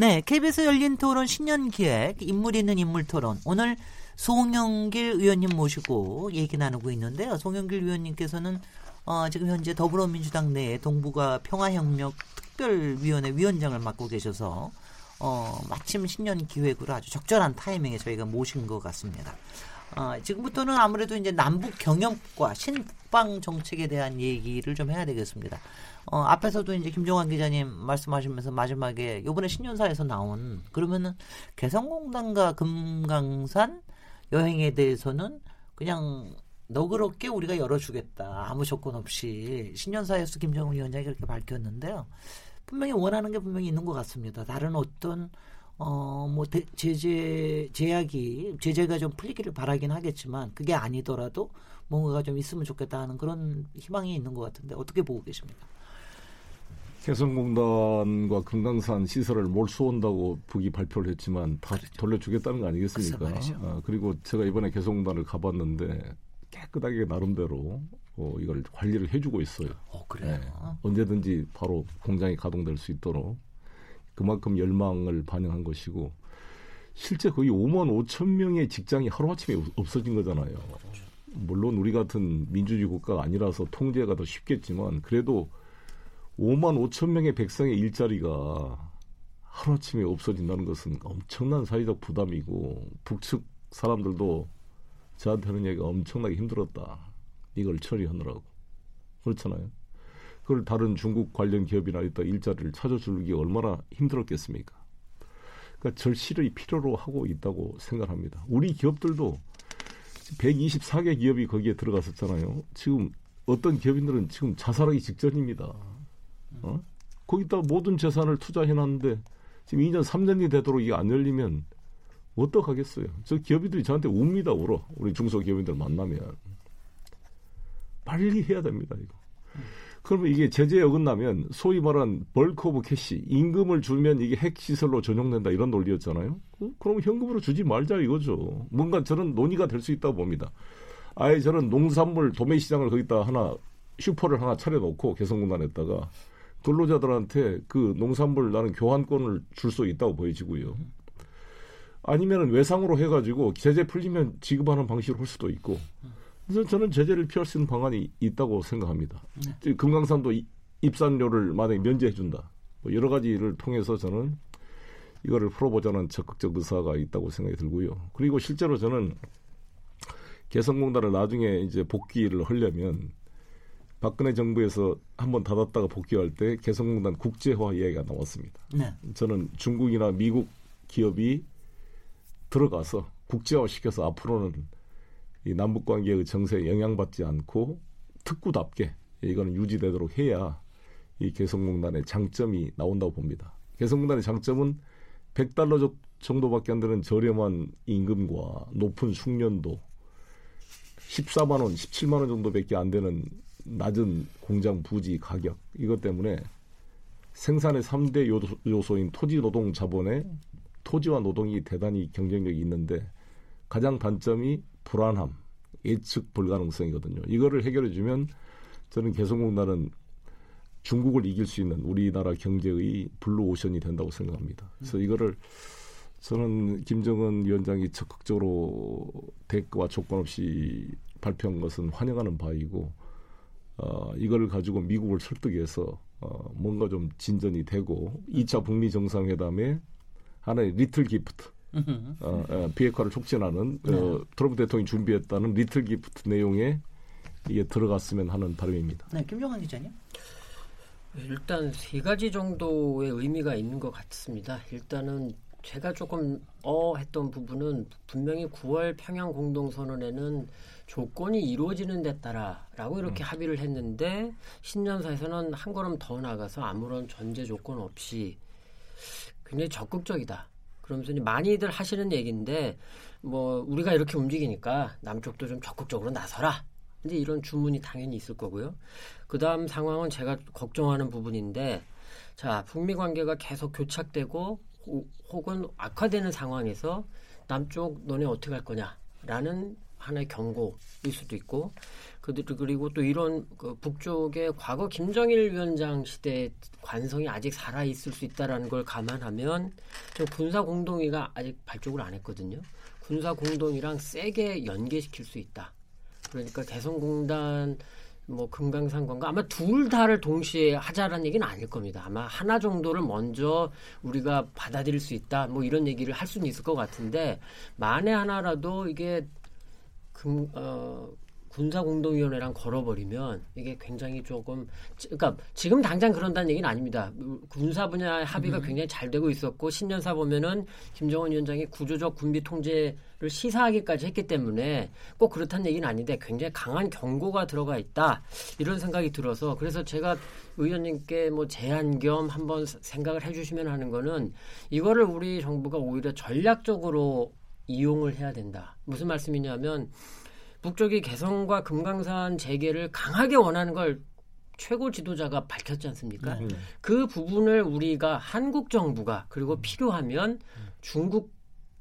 네, KBS 열린 토론 신년 기획 인물 있는 인물 토론. 오늘 송영길 의원님 모시고 얘기 나누고 있는데요. 송영길 의원님께서는 어, 지금 현재 더불어민주당 내에 동북아 평화협력 특별위원회 위원장을 맡고 계셔서 어, 마침 신년 기획으로 아주 적절한 타이밍에 저희가 모신 것 같습니다. 어, 지금부터는 아무래도 이제 남북 경협과 신북방 정책에 대한 얘기를 좀 해야 되겠습니다. 어, 앞에서도 이제 김종환 기자님 말씀하시면서 마지막에 요번에 신년사에서 나온 그러면은 개성공단과 금강산 여행에 대해서는 그냥 너그럽게 우리가 열어주겠다. 아무 조건 없이 신년사에서 김정은 위원장이 그렇게 밝혔는데요. 분명히 원하는 게 분명히 있는 것 같습니다. 다른 어떤 어뭐 제재 제약이 제재가 좀 풀리기를 바라긴 하겠지만 그게 아니더라도 뭔가가 좀 있으면 좋겠다 하는 그런 희망이 있는 것 같은데 어떻게 보고 계십니까? 개성공단과 금강산 시설을 몰수온다고 북이 발표를 했지만 다 그렇죠. 돌려주겠다는 거 아니겠습니까? 아, 그리고 제가 이번에 개성공단을 가봤는데 깨끗하게 나름대로 어, 이걸 관리를 해주고 있어요. 어, 그래요? 네. 언제든지 바로 공장이 가동될 수 있도록 그만큼 열망을 반영한 것이고 실제 거의 5만 5천 명의 직장이 하루아침에 없어진 거잖아요. 물론 우리 같은 민주주의 국가가 아니라서 통제가 더 쉽겠지만 그래도 5만 5천 명의 백성의 일자리가 하루아침에 없어진다는 것은 엄청난 사회적 부담이고 북측 사람들도 저한테는 얘기가 엄청나게 힘들었다. 이걸 처리하느라고. 그렇잖아요. 그걸 다른 중국 관련 기업이나 있다 일자리를 찾아주기 얼마나 힘들었겠습니까? 그러니까 절실히 필요로 하고 있다고 생각합니다. 우리 기업들도 124개 기업이 거기에 들어갔었잖아요. 지금 어떤 기업인들은 지금 자살하기 직전입니다. 어? 거기다 모든 재산을 투자해놨는데 지금 2년, 3년이 되도록 이게 안 열리면 어떡하겠어요? 저 기업인들이 저한테 웁니다, 울어. 우리 중소기업인들 만나면. 빨리 해야 됩니다, 이거. 그러면 이게 제재에 어긋나면 소위 말한 bulk of cash, 임금을 주면 이게 핵시설로 전용된다 이런 논리였잖아요. 어? 그럼 현금으로 주지 말자 이거죠. 뭔가 저는 논의가 될 수 있다고 봅니다. 아예 저는 농산물 도매시장을 거기다 하나 슈퍼를 하나 차려놓고 개성공단에다가 근로자들한테 그 농산물 나는 교환권을 줄 수 있다고 보여지고요. 아니면 외상으로 해가지고 제재 풀리면 지급하는 방식으로 할 수도 있고. 그래서 저는 제재를 피할 수 있는 방안이 있다고 생각합니다. 네. 금강산도 입산료를 만약에 면제해준다. 뭐 여러 가지를 통해서 저는 이거를 풀어보자는 적극적 의사가 있다고 생각이 들고요. 그리고 실제로 저는 개성공단을 나중에 이제 복귀를 하려면 박근혜 정부에서 한번 닫았다가 복귀할 때 개성공단 국제화 이야기가 나왔습니다. 네. 저는 중국이나 미국 기업이 들어가서 국제화 시켜서 앞으로는 이 남북 관계의 정세에 영향받지 않고 특구답게 이거는 유지되도록 해야 이 개성공단의 장점이 나온다고 봅니다. 개성공단의 장점은 100달러 정도밖에 안 되는 저렴한 임금과 높은 숙련도 14만 원, 17만 원 정도밖에 안 되는 낮은 공장 부지 가격 이것 때문에 생산의 3대 요소 인 토지 노동 자본에 토지와 노동이 대단히 경쟁력이 있는데 가장 단점이 불안함, 예측 불가능성이거든요. 이거를 해결해 주면 저는 개성공단은 중국을 이길 수 있는 우리나라 경제의 블루 오션이 된다고 생각합니다. 그래서 이거를 저는 김정은 위원장이 적극적으로 대가와 조건 없이 발표한 것은 환영하는 바이고 어, 이걸 가지고 미국을 설득해서 어, 뭔가 좀 진전이 되고 2차 북미 정상회담에 하나의 little gift 어, 어, 비핵화를 촉진하는 어, 네. 어, 트럼프 대통령이 준비했다는 little gift 내용에 이게 들어갔으면 하는 바람입니다. 네, 김종환 기자님. 일단 세 가지 정도의 의미가 있는 것 같습니다. 일단은 제가 조금 어 했던 부분은 분명히 9월 평양 공동선언에는 조건이 이루어지는 데 따라라고 이렇게 음. 합의를 했는데 신년사에서는 한 걸음 더 나가서 아무런 전제 조건 없이 굉장히 적극적이다. 그러면서 많이들 하시는 얘기인데 뭐 우리가 이렇게 움직이니까 남쪽도 좀 적극적으로 나서라. 이제 이런 주문이 당연히 있을 거고요. 그다음 상황은 제가 걱정하는 부분인데 자 북미 관계가 계속 교착되고 호, 혹은 악화되는 상황에서 남쪽 너네 어떻게 할 거냐라는 하나의 경고일 수도 있고 그리고 또 이런 그 북쪽의 과거 김정일 위원장 시대 관성이 아직 살아 있을 수 있다라는 걸 감안하면 저 군사 공동위가 아직 발족을 안 했거든요. 군사 공동이랑 세게 연계시킬 수 있다. 그러니까 개성공단 뭐 금강산관과 아마 둘 다를 동시에 하자라는 얘기는 아닐 겁니다. 아마 하나 정도를 먼저 우리가 받아들일 수 있다. 뭐 이런 얘기를 할 수는 있을 것 같은데 만에 하나라도 이게 금, 어, 군사공동위원회랑 걸어버리면 이게 굉장히 조금 그러니까 지금 당장 그런다는 얘기는 아닙니다. 군사 분야 합의가 음. 굉장히 잘 되고 있었고 신년사 보면은 김정은 위원장이 구조적 군비 통제를 시사하기까지 했기 때문에 꼭 그렇다는 얘기는 아닌데 굉장히 강한 경고가 들어가 있다 이런 생각이 들어서 그래서 제가 의원님께 뭐 제안 겸 한번 생각을 해주시면 하는 거는 이거를 우리 정부가 오히려 전략적으로 이용을 해야 된다. 무슨 말씀이냐면 북쪽이 개성과 금강산 재개를 강하게 원하는 걸 최고 지도자가 밝혔지 않습니까? 네. 그 부분을 우리가 한국 정부가 그리고 음. 필요하면 중국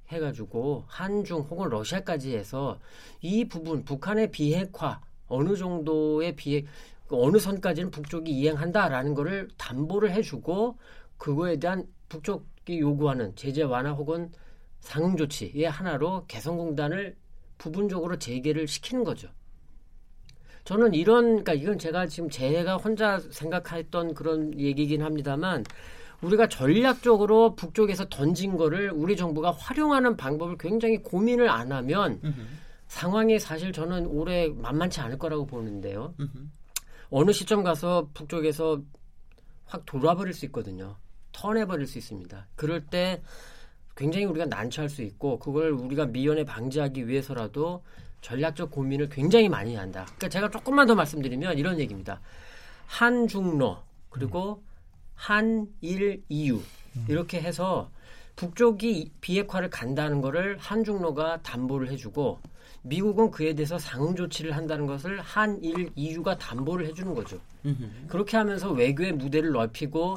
해가지고 한중 혹은 러시아까지 해서 이 부분 북한의 비핵화 어느 정도의 비핵 어느 선까지는 북쪽이 이행한다라는 거를 담보를 해주고 그거에 대한 북쪽이 요구하는 제재 완화 혹은 상응 조치의 하나로 개성공단을 부분적으로 재개를 시키는 거죠. 저는 이런 그러니까 이건 제가 지금 제가 혼자 생각했던 그런 얘기긴 합니다만 우리가 전략적으로 북쪽에서 던진 거를 우리 정부가 활용하는 방법을 굉장히 고민을 안 하면 상황이 사실 저는 올해 만만치 않을 거라고 보는데요. 어느 시점 가서 북쪽에서 확 돌아버릴 수 있거든요. 턴해버릴 수 있습니다. 그럴 때 굉장히 우리가 난처할 수 있고 그걸 우리가 미연에 방지하기 위해서라도 전략적 고민을 굉장히 많이 한다. 그러니까 제가 조금만 더 말씀드리면 이런 얘기입니다. 한중로 그리고 한일 이유 이렇게 해서 북쪽이 비핵화를 간다는 것을 한중로가 담보를 해주고 미국은 그에 대해서 상응 조치를 한다는 것을 한일 이유가 담보를 해주는 거죠. 그렇게 하면서 외교의 무대를 넓히고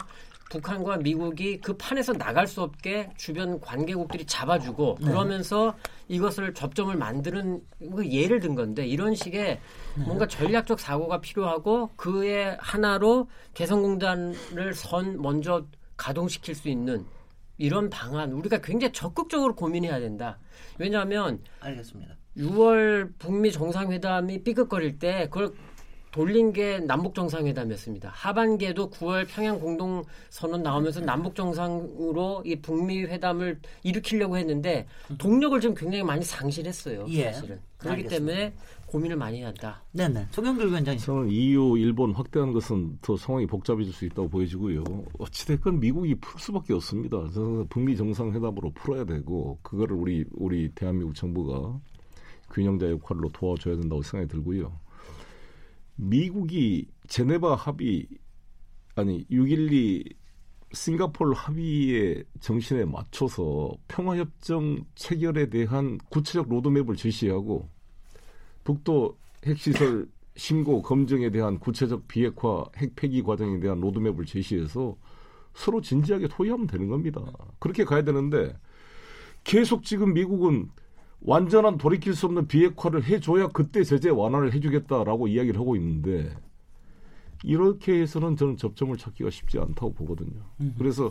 북한과 미국이 그 판에서 나갈 수 없게 주변 관계국들이 잡아주고 네. 그러면서 이것을 접점을 만드는 그 예를 든 건데 이런 식의 네. 뭔가 전략적 사고가 필요하고 그의 하나로 개성공단을 선 먼저 가동시킬 수 있는 이런 방안 우리가 굉장히 적극적으로 고민해야 된다. 왜냐하면 알겠습니다. 6월 북미 정상회담이 삐걱거릴 때 그걸 돌린 게 남북 정상회담이었습니다. 하반기에도 9월 평양 공동 선언 나오면서 남북 정상으로 이 북미 회담을 일으키려고 했는데 동력을 좀 굉장히 많이 상실했어요. 예. 사실은 그렇기 알겠습니다. 때문에 고민을 많이 한다. 네네. 송영길 위원장님. 저는 EU, 일본 확대하는 것은 더 상황이 복잡해질 수 있다고 보여지고요. 어찌됐건 미국이 풀 수밖에 없습니다. 저는 북미 정상회담으로 풀어야 되고 그거를 우리 우리 대한민국 정부가 균형자 역할로 도와줘야 된다고 생각이 들고요. 미국이 제네바 합의 아니 6.12 싱가폴 합의의 정신에 맞춰서 평화협정 체결에 대한 구체적 로드맵을 제시하고 북도 핵시설 신고 검증에 대한 구체적 비핵화 핵 폐기 과정에 대한 로드맵을 제시해서 서로 진지하게 토의하면 되는 겁니다. 그렇게 가야 되는데 계속 지금 미국은 완전한 돌이킬 수 없는 비핵화를 해줘야 그때 제재 완화를 해주겠다라고 이야기를 하고 있는데 이렇게 해서는 저는 접점을 찾기가 쉽지 않다고 보거든요. 음. 그래서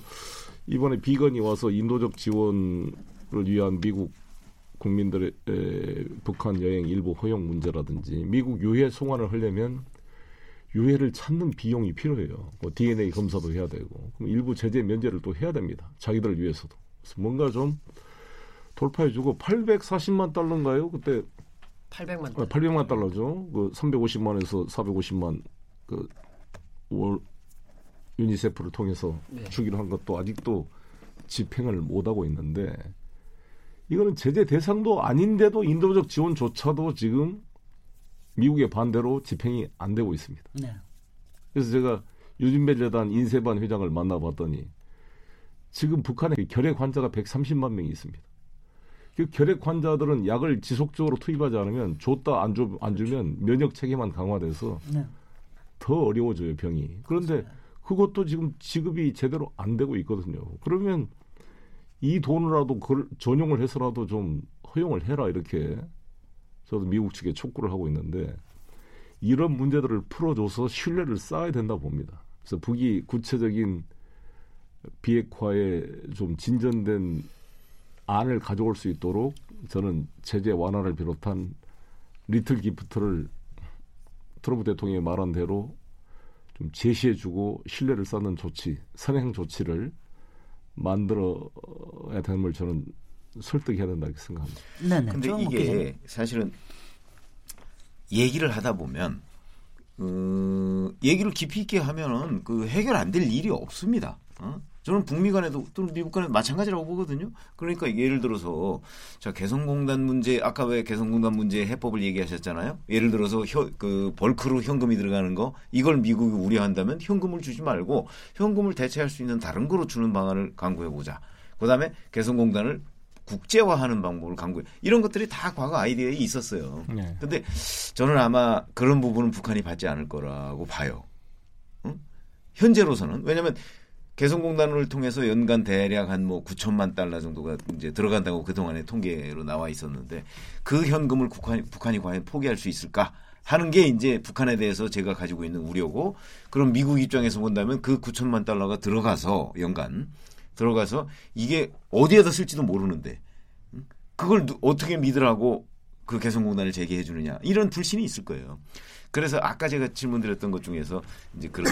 이번에 비건이 와서 인도적 지원을 위한 미국 국민들의 에, 북한 여행 일부 허용 문제라든지 미국 유해 송환을 하려면 유해를 찾는 비용이 필요해요. 뭐 DNA 검사도 해야 되고 그럼 일부 제재 면제를 또 해야 됩니다. 자기들을 위해서도. 그래서 뭔가 좀 돌파해주고 840만 달러인가요? 그때 800만 달러. 800만 달러죠. 그 350만에서 450만 그월 유니세프를 통해서 네. 주기로 한 것도 아직도 집행을 못 하고 있는데 이거는 제재 대상도 아닌데도 인도적 지원조차도 지금 미국의 반대로 집행이 안 되고 있습니다. 네. 그래서 제가 유진벨 재단 인세반 회장을 만나봤더니 지금 북한에 결핵 환자가 130만 명이 있습니다. 그 결핵 환자들은 약을 지속적으로 투입하지 않으면 줬다 안, 주, 안 주면 면역 체계만 강화돼서 네. 더 어려워져요 병이. 그런데 그것도 지금 지급이 제대로 안 되고 있거든요. 그러면 이 돈으로라도 그걸 전용을 해서라도 좀 허용을 해라 이렇게 저도 미국 측에 촉구를 하고 있는데 이런 문제들을 풀어줘서 신뢰를 쌓아야 된다 봅니다. 그래서 북이 구체적인 비핵화에 좀 진전된 안을 가져올 수 있도록 저는 제재 완화를 비롯한 little gift를 트럼프 대통령이 말한 대로 좀 제시해주고 신뢰를 쌓는 조치, 선행 조치를 만들어야 되는 걸 저는 설득해야 된다 이렇게 생각합니다. 네 네. 근데 조영목 이게. 사실은 얘기를 하다 보면 어, 얘기를 깊이 있게 하면은 그 해결 안 될 일이 없습니다. 어? 저는 북미 간에도 또 미국 간에도 마찬가지라고 보거든요. 그러니까 예를 들어서 자 개성공단 문제 아까 왜 개성공단 문제 해법을 얘기하셨잖아요. 예를 들어서 혀, 그 벌크로 현금이 들어가는 거 이걸 미국이 우려한다면 현금을 주지 말고 현금을 대체할 수 있는 다른 거로 주는 방안을 강구해 보자. 그다음에 개성공단을 국제화하는 방법을 강구해. 이런 것들이 다 과거 아이디어에 있었어요. 네. 근데 저는 아마 그런 부분은 북한이 받지 않을 거라고 봐요. 응? 현재로서는 왜냐하면 개성공단을 통해서 연간 대략 한 뭐 9천만 달러 정도가 이제 들어간다고 그 동안에 통계로 나와 있었는데 그 현금을 북한이, 북한이 과연 포기할 수 있을까? 하는 게 이제 북한에 대해서 제가 가지고 있는 우려고 그럼 미국 입장에서 본다면 그 9천만 달러가 들어가서 연간 들어가서 이게 어디에다 쓸지도 모르는데 응? 그걸 누- 어떻게 믿으라고 그 개성공단을 재개해 주느냐 이런 불신이 있을 거예요. 그래서 아까 제가 질문드렸던 것 중에서 이제 그런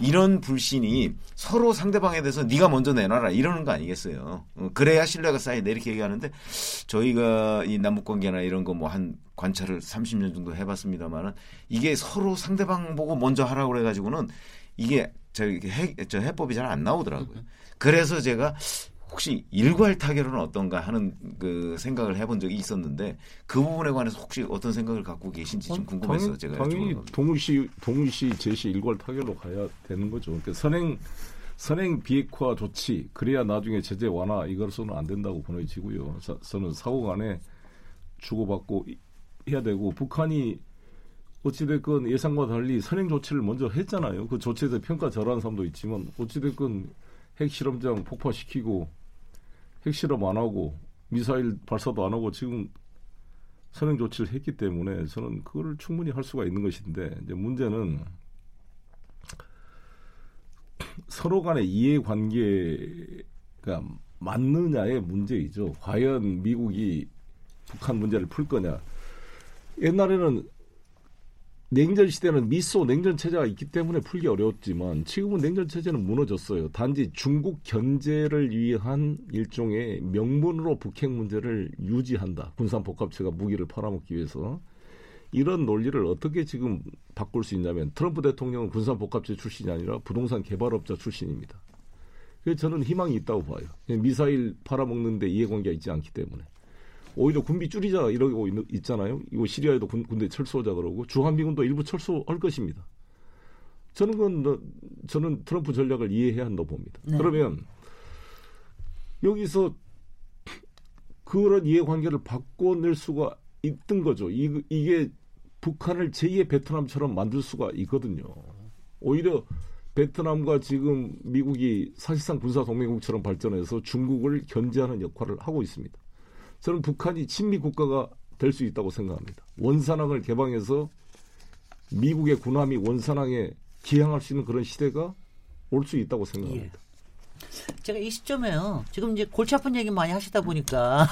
이런 불신이 서로 상대방에 대해서 네가 먼저 내놔라 이러는 거 아니겠어요. 어, 그래야 신뢰가 쌓인다 이렇게 얘기하는데 저희가 이 남북 관계나 이런 거 뭐 한 관찰을 30년 정도 해봤습니다만은 이게 서로 상대방 보고 먼저 하라고 그래가지고는 이게 저 해, 저 해법이 잘 안 나오더라고요. 그래서 제가 혹시 일괄 타결은 어떤가 하는 그 생각을 해본 적이 있었는데 그 부분에 관해서 혹시 어떤 생각을 갖고 계신지 좀 궁금해서 당연- 제가 당연히. 동시 동시 제시 일괄 타결로 가야 되는 거죠. 그러니까 선행 선행 비핵화 조치 그래야 나중에 제재 완화 이것으로는 안 된다고 보내지고요. 자- 저는 사고간에 주고받고 이- 해야 되고 북한이 어찌됐건 예상과 달리 선행 조치를 먼저 했잖아요. 그 조치에 대해 평가 절하는 사람도 있지만 어찌됐건 핵 실험장 폭파시키고 핵실험 안 하고 미사일 발사도 안 하고 지금 선행 조치를 했기 때문에 저는 그거를 충분히 할 수가 있는 것인데 이제 문제는 서로 간의 이해관계가 맞느냐의 문제이죠. 과연 미국이 북한 문제를 풀 거냐. 옛날에는 냉전 시대는 미소 냉전 체제가 있기 때문에 풀기 어려웠지만 지금은 냉전 체제는 무너졌어요. 단지 중국 견제를 위한 일종의 명분으로 북핵 문제를 유지한다. 군산 복합체가 무기를 팔아먹기 위해서 이런 논리를 어떻게 지금 바꿀 수 있냐면 트럼프 대통령은 군산 복합체 출신이 아니라 부동산 개발업자 출신입니다. 그래서 저는 희망이 있다고 봐요. 미사일 팔아먹는데 이해관계가 있지 않기 때문에. 오히려 군비 줄이자 이러고 있, 있잖아요. 이거 시리아에도 군, 군대 철수하자 그러고 주한미군도 일부 철수할 것입니다. 저는 그건 너- 저는 트럼프 전략을 이해해야 한다고 봅니다. 네. 그러면 여기서 그런 이해관계를 바꿔낼 수가 있던 거죠. 이, 이게 북한을 제2의 베트남처럼 만들 수가 있거든요. 오히려 베트남과 지금 미국이 사실상 군사 동맹국처럼 발전해서 중국을 견제하는 역할을 하고 있습니다. 저는 북한이 친미 국가가 될 수 있다고 생각합니다. 원산항을 개방해서 미국의 군함이 원산항에 기항할 수 있는 그런 시대가 올 수 있다고 생각합니다. 제가 이 시점에요. 지금 이제 골치 아픈 얘기 많이 하시다 보니까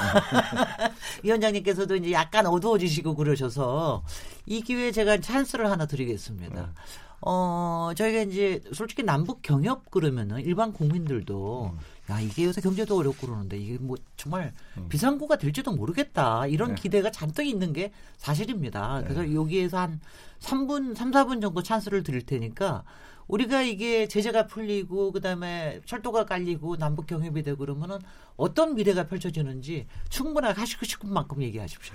위원장님께서도 이제 약간 어두워지시고 그러셔서 이 기회에 제가 찬스를 하나 드리겠습니다. 어, 저희가 이제 솔직히 남북 경협 그러면은 일반 국민들도 야, 이게 요새 경제도 어렵고 그러는데 이게 뭐 정말 비상구가 될지도 모르겠다. 이런 네. 기대가 잔뜩 있는 게 사실입니다. 그래서 여기에서 한 3분, 3, 4분 정도 찬스를 드릴 테니까 우리가 이게 제재가 풀리고 그다음에 철도가 깔리고 남북 경협이 되고 그러면은 어떤 미래가 펼쳐지는지 충분하게 하시고 싶은 만큼 얘기하십시오.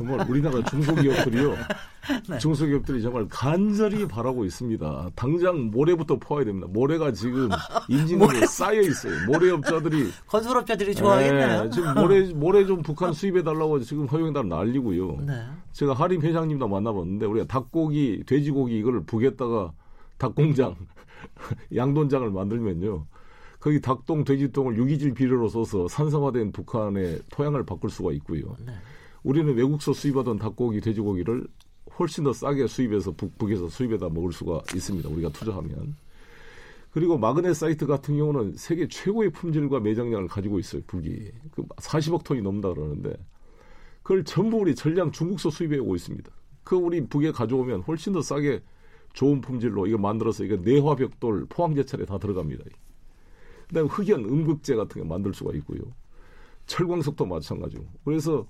정말 우리나라 중소기업들이요. 네. 중소기업들이 정말 간절히 바라고 있습니다. 당장 모래부터 퍼야 됩니다. 모래가 지금 임진왜란에 쌓여 있어요. 모래업자들이 건설업자들이 좋아하겠네요. 네, 지금 모래 모래 좀 북한 수입해 달라고 지금 허용해달라 난리고요. 네. 제가 하림 회장님도 만나봤는데 우리가 닭고기, 돼지고기 이걸 북에다가 닭공장, 양돈장을 만들면요. 거기 닭똥, 돼지똥을 유기질 비료로 써서 산성화된 북한의 토양을 바꿀 수가 있고요. 네. 우리는 외국서 수입하던 닭고기, 돼지고기를 훨씬 더 싸게 수입해서 북, 북에서 수입해다 먹을 수가 있습니다. 우리가 투자하면. 그리고 마그네 사이트 같은 경우는 세계 최고의 품질과 매장량을 가지고 있어요. 북이. 그 40억 톤이 넘는다 그러는데 그걸 전부 우리 전량 중국서 수입해 오고 있습니다. 그 우리 북에 가져오면 훨씬 더 싸게 좋은 품질로 이거 만들어서 이거 내화벽돌 포항제철에 다 들어갑니다. 그다음에 흑연 음극재 같은 게 만들 수가 있고요. 철광석도 마찬가지고. 그래서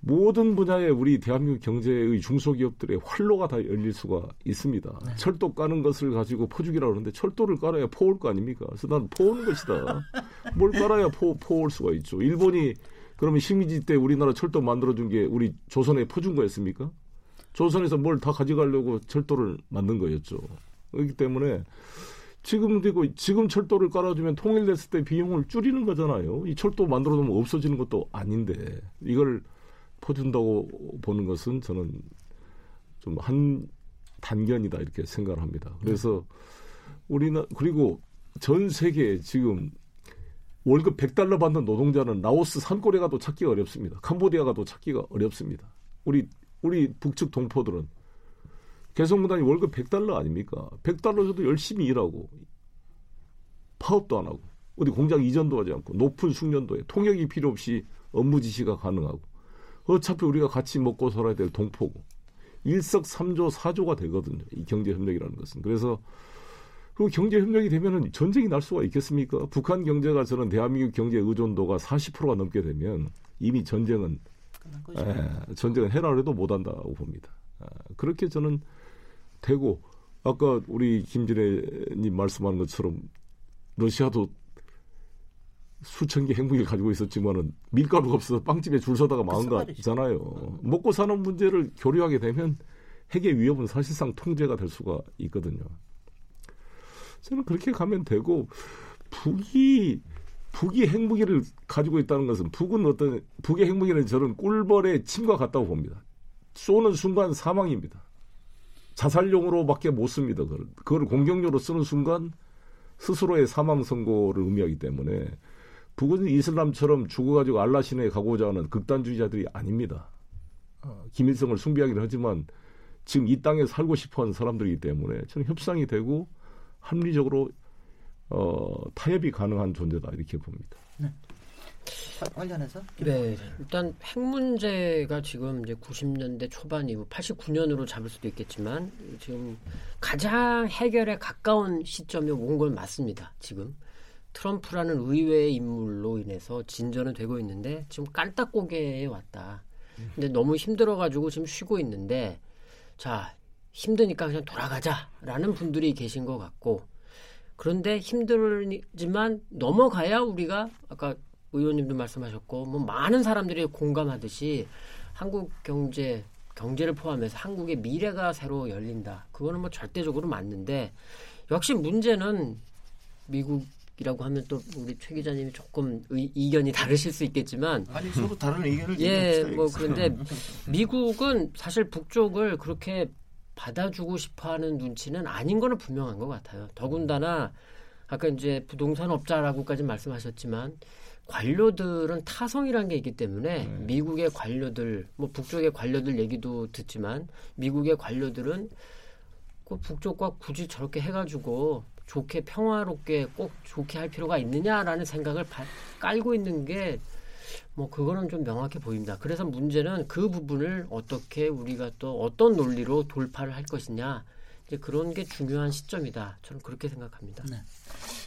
모든 분야에 우리 대한민국 경제의 중소기업들의 활로가 다 열릴 수가 있습니다. 네. 철도 까는 것을 가지고 포죽이라고 하는데 철도를 깔아야 퍼올 거 아닙니까? 그래서 난 퍼오는 것이다. 뭘 깔아야 퍼, 퍼올 수가 있죠. 일본이 그러면 식민지 때 우리나라 철도 만들어준 게 우리 조선에 퍼준 거였습니까? 조선에서 뭘 다 가져가려고 철도를 만든 거였죠. 그렇기 때문에 지금 되고 지금 철도를 깔아주면 통일됐을 때 비용을 줄이는 거잖아요. 이 철도 만들어 놓으면 없어지는 것도 아닌데 이걸 퍼준다고 보는 것은 저는 좀 한 단견이다 이렇게 생각을 합니다. 그래서 우리는 그리고 전 세계에 지금 월급 100달러 받는 노동자는 라오스 산골에 가도 찾기가 어렵습니다. 캄보디아 가도 찾기가 어렵습니다. 우리 우리 북측 동포들은 개성공단이 월급 100달러 아닙니까? 100달러 줘도 열심히 일하고 파업도 안 하고 어디 공장 이전도 하지 않고 높은 숙련도에 통역이 필요 없이 업무 지시가 가능하고 어차피 우리가 같이 먹고 살아야 될 동포고 일석삼조 사조가 되거든요. 이 경제 협력이라는 것은. 그래서 그 경제 협력이 되면은 전쟁이 날 수가 있겠습니까? 북한 경제가 저는 대한민국 경제 의존도가 40%가 넘게 되면 이미 전쟁은. 예, 전쟁은 해라를 해도 못 한다고 봅니다. 아, 그렇게 저는 되고 아까 우리 김진애님 말씀하는 것처럼 러시아도 수천 개 핵무기를 가지고 있었지만은 밀가루가 없어서 빵집에 줄 서다가 망한 거 말이죠. 있잖아요. 먹고 사는 문제를 교류하게 되면 핵의 위협은 사실상 통제가 될 수가 있거든요. 저는 그렇게 가면 되고 북이 북이 핵무기를 가지고 있다는 것은 북은 어떤 북의 핵무기는 저는 꿀벌의 침과 같다고 봅니다. 쏘는 순간 사망입니다. 자살용으로밖에 못 씁니다. 그걸, 그걸 공격용으로 쓰는 순간 스스로의 사망 선고를 의미하기 때문에 북은 이슬람처럼 죽어가지고 알라 신에 가고자 하는 극단주의자들이 아닙니다. 어, 김일성을 숭배하기는 하지만 지금 이 땅에 살고 싶어하는 사람들이기 때문에 저는 협상이 되고 합리적으로 어, 타협이 가능한 존재다 이렇게 봅니다. 관련해서 네, 일단 핵 문제가 지금 이제 90년대 초반 이후 89년으로 잡을 수도 있겠지만 지금 가장 해결에 가까운 시점에 온 건 맞습니다. 지금 트럼프라는 의외의 인물로 인해서 진전은 되고 있는데 지금 깔딱고개에 왔다. 근데 너무 힘들어가지고 지금 쉬고 있는데 자 힘드니까 그냥 돌아가자라는 분들이 계신 것 같고 그런데 힘들지만 넘어가야 우리가 아까 의원님도 말씀하셨고 뭐 많은 사람들이 공감하듯이 한국 경제 경제를 포함해서 한국의 미래가 새로 열린다. 그거는 뭐 절대적으로 맞는데 역시 문제는 미국 이라고 하면 또 우리 최 기자님이 조금 의, 이견이 다르실 수 있겠지만 아니 서로 다른 의견을 예, 뭐. 그런데 미국은 사실 북쪽을 그렇게 받아주고 싶어하는 눈치는 아닌 거는 분명한 것 같아요. 더군다나 아까 이제 부동산 업자라고까지 말씀하셨지만 관료들은 타성이라는 게 있기 때문에 네. 미국의 관료들, 뭐 북쪽의 관료들 얘기도 듣지만 미국의 관료들은 그 북쪽과 굳이 저렇게 해가지고 좋게 평화롭게 꼭 좋게 할 필요가 있느냐라는 생각을 바- 깔고 있는 게 뭐 그거는 좀 명확해 보입니다. 그래서 문제는 그 부분을 어떻게 우리가 또 어떤 논리로 돌파를 할 것이냐 이제 그런 게 중요한 시점이다. 저는 그렇게 생각합니다. 네.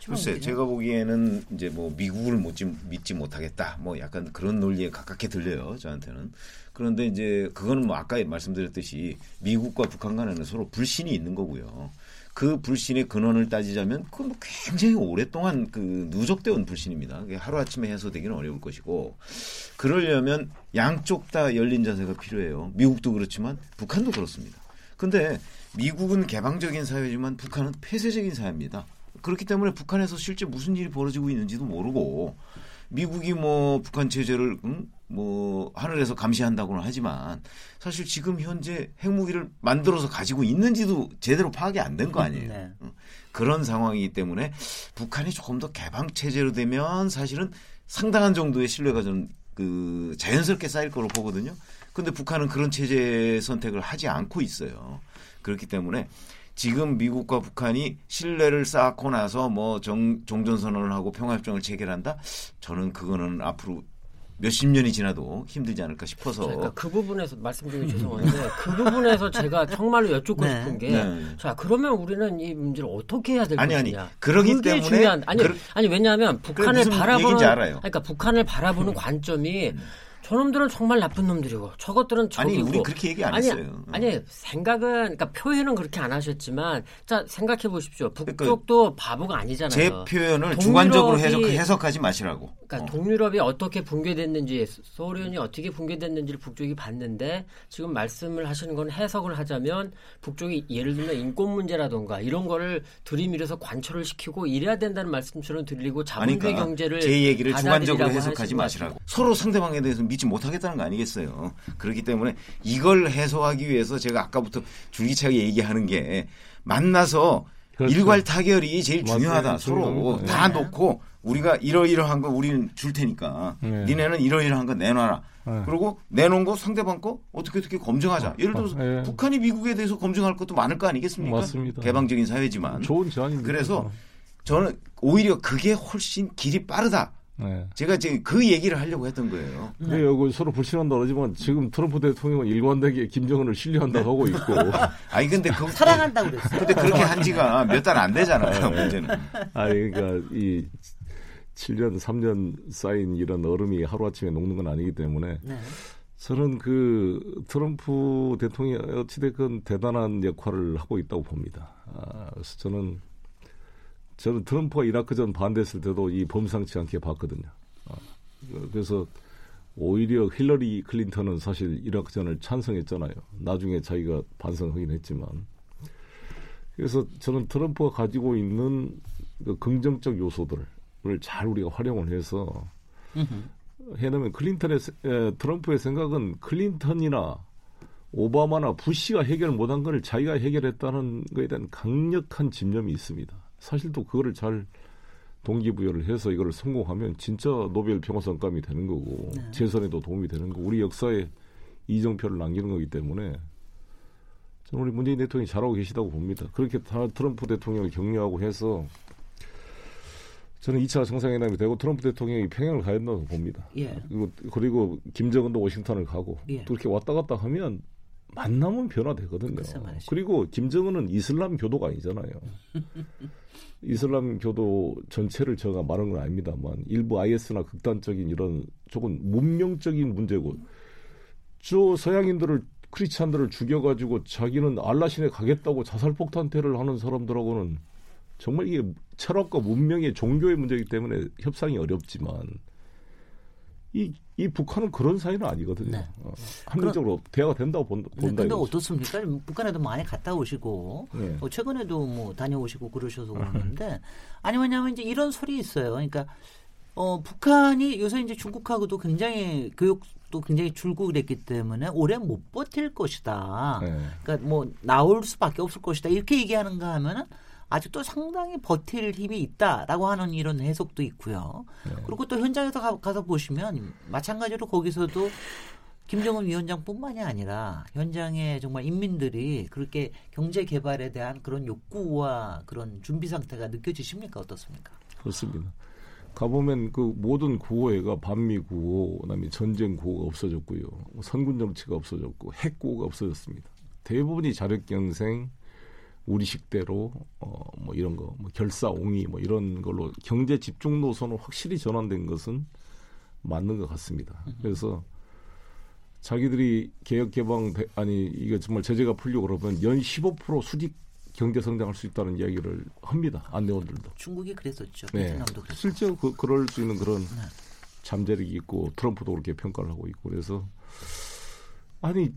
글쎄 제가 보기에는 이제 뭐 미국을 믿지, 믿지 못하겠다 뭐 약간 그런 논리에 가깝게 들려요 저한테는 그런데 이제 그거는 뭐 아까 말씀드렸듯이 미국과 북한 간에는 서로 불신이 있는 거고요 그 불신의 근원을 따지자면 그 뭐 굉장히 오랫동안 그 누적되어 온 불신입니다. 그게 하루 아침에 해소되기는 어려울 것이고 그러려면 양쪽 다 열린 자세가 필요해요. 미국도 그렇지만 북한도 그렇습니다. 근데 미국은 개방적인 사회지만 북한은 폐쇄적인 사회입니다. 그렇기 때문에 북한에서 실제 무슨 일이 벌어지고 있는지도 모르고 미국이 뭐 북한 체제를 음? 뭐 하늘에서 감시한다고는 하지만 사실 지금 현재 핵무기를 만들어서 가지고 있는지도 제대로 파악이 안 된 거 아니에요. 네. 음. 그런 상황이기 때문에 북한이 조금 더 개방 체제로 되면 사실은 상당한 정도의 신뢰가 좀 그 자연스럽게 쌓일 거로 보거든요. 근데 북한은 그런 체제 선택을 하지 않고 있어요. 그렇기 때문에 지금 미국과 북한이 신뢰를 쌓고 나서 뭐 정, 종전선언을 하고 평화협정을 체결한다? 저는 그거는 앞으로 몇십 년이 지나도 힘들지 않을까 싶어서. 그러니까 그 부분에서 말씀 중에 죄송한데 그 부분에서 제가 정말로 여쭙고 네. 싶은 게 네. 자 그러면 우리는 이 문제를 어떻게 해야 될 아니, 아니. 것이냐 그러기 그게 때문에 중요한 아니 그러- 아니 왜냐하면 북한을 바라보는. 음. 그러니까 북한을 바라보는 관점이 저놈들은 정말 나쁜 놈들이고 저것들은 아니, 적이고 우리 그렇게 얘기 안 아니, 했어요. 아니 생각은 그러니까 표현은 그렇게 안 하셨지만 자 생각해 보십시오. 그러니까 북쪽도 바보가 아니잖아요. 제 표현을 주관적으로 해석, 해석 하지 마시라고. 그러니까 어. 동유럽이 어떻게 붕괴됐는지 소련이 어떻게 붕괴됐는지를 북쪽이 봤는데 지금 말씀을 하시는 건 해석을 하자면 북쪽이 예를 들면 인권 문제라던가 이런 거를 들이밀어서 관철을 시키고 이래야 된다는 말씀처럼 들리고 자본주의 그러니까 경제를 제 얘기를 받아들이라고 해석하지 마시라고. 서로 상대방에 대해서 믿지 못하겠다는 거 아니겠어요. 그렇기 때문에 이걸 해소하기 위해서 제가 아까부터 줄기차게 얘기하는 게 만나서 그렇죠. 일괄 타결이 제일. 중요하다. 서로 중요합니다. 다 네. 놓고 우리가 이러이러한 거 우리는 줄 테니까 네. 니네는 이러이러한 거 내놔라. 네. 그리고 내놓은 거 상대방 거 어떻게 어떻게 검증하자. 예를 들어서 아, 예. 북한이 미국에 대해서 검증할 것도 많을 거 아니겠습니까? 맞습니다. 개방적인 사회지만. 좋은 제안입니다. 그래서 저는 오히려 그게 훨씬 길이 빠르다. 네. 제가 지금 그 얘기를 하려고 했던 거예요. 그래 요 서로 불신한다 그러지만 지금 트럼프 대통령은 일관되게 김정은을 신뢰한다고 하고 있고 아니 근데 그 사랑한다고 그랬어요. 근데 그렇게 한 지가 몇 달 안 되잖아요. 문제는. 아니 그러니까 이 7년 3년 쌓인 이런 얼음이 하루아침에 녹는 건 아니기 때문에 네. 저는 그 트럼프 대통령이 어찌됐건 대단한 역할을 하고 있다고 봅니다. 아, 그래서 저는 저는 트럼프가 이라크전 반대했을 때도 이 범상치 않게 봤거든요. 아, 그래서 오히려 힐러리 클린턴은 사실 이라크전을 찬성했잖아요. 나중에 자기가 반성하긴 했지만. 그래서 저는 트럼프가 가지고 있는 그 긍정적 요소들을 잘 우리가 활용을 해서 해놓으면 클린턴의 트럼프의 생각은 클린턴이나 오바마나 부시가 해결 못한 걸 자기가 해결했다는 것에 대한 강력한 집념이 있습니다. 사실 또 그거를 잘 동기부여를 해서 이거를 성공하면 진짜 노벨 평화상감이 되는 거고 재선에도 도움이 되는 거고 우리 역사에 이정표를 남기는 거기 때문에 저는 우리 문재인 대통령이 잘하고 계시다고 봅니다. 그렇게 다 트럼프 대통령을 격려하고 해서 저는 2차 정상회담이 되고 트럼프 대통령이 평양을 가야 된다고 봅니다. 예. 그리고, 그리고 김정은도 워싱턴을 가고 예. 또 이렇게 왔다 갔다 하면 만나면 변화되거든요. 말이죠. 그리고 김정은은 이슬람 교도가 아니잖아요. 이슬람 교도 전체를 제가 말한 건 아닙니다만 일부 IS나 극단적인 이런 조금 문명적인 문제고 저 서양인들을 크리스찬들을 죽여가지고 자기는 알라신에 가겠다고 자살폭탄테를 하는 사람들하고는 정말 이게 철학과 문명의 종교의 문제이기 때문에 협상이 어렵지만 이, 이 북한은 그런 사이는 아니거든요. 네. 어, 합리적으로 대화가 된다고 본다. 네, 본다 근데. 어떻습니까? 북한에도 많이 갔다 오시고 네. 어, 최근에도 뭐 다녀오시고 그러셔서 그러는데 아니 왜냐하면 이제 이런 소리 있어요. 그러니까 어, 북한이 요새 이제 중국하고도 굉장히 교육도 굉장히 줄고 그랬기 때문에 오래 못 버틸 것이다. 네. 그러니까 뭐 나올 수밖에 없을 것이다. 이렇게 얘기하는가 하면은 아직도 상당히 버틸 힘이 있다라고 하는 이런 해석도 있고요. 그리고 또 현장에서 가, 가서 보시면 마찬가지로 거기서도 김정은 위원장뿐만이 아니라 현장에 정말 인민들이 그렇게 경제 개발에 대한 그런 욕구와 그런 준비 상태가 느껴지십니까 어떻습니까? 그렇습니다. 가보면 그 모든 구호회가 반미 구호, 그다음에 전쟁 구호가 없어졌고요. 뭐 선군 정치가 없어졌고 핵 구호가 없어졌습니다. 대부분이 자력 경생, 우리 식대로 어뭐 이런 거, 뭐 결사옹위 뭐 이런 걸로 경제 집중 노선은 확실히 전환된 것은 맞는 것 같습니다. 그래서 자기들이 개혁 개방 대- 아니 이게 정말 제재가 풀리고 그러면 연 15% 수직 경제 성장할 수 있다는 이야기를 합니다. 안내원들도. 중국이 그랬었죠. 네. 실제 그, 그럴 수 있는 그런 네. 잠재력이 있고 트럼프도 그렇게 평가를 하고 있고 그래서 아니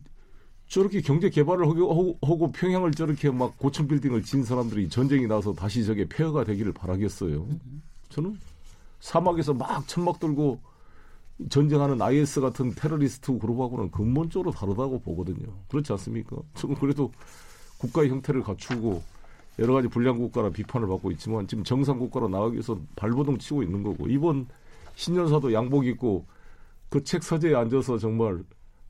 저렇게 경제 개발을 하고, 하고, 평양을 저렇게 막 고층 빌딩을 진 사람들이 전쟁이 나서 다시 저게 폐허가 되기를 바라겠어요. 저는 사막에서 막 천막 들고 전쟁하는 IS 같은 테러리스트 그룹하고는 근본적으로 다르다고 보거든요. 그렇지 않습니까? 저는 그래도 국가의 형태를 갖추고 여러 가지 불량 국가라 비판을 받고 있지만 지금 정상 국가로 나가기 위해서 발버둥 치고 있는 거고 이번 신년사도 양복 입고 그 책 서재에 앉아서 정말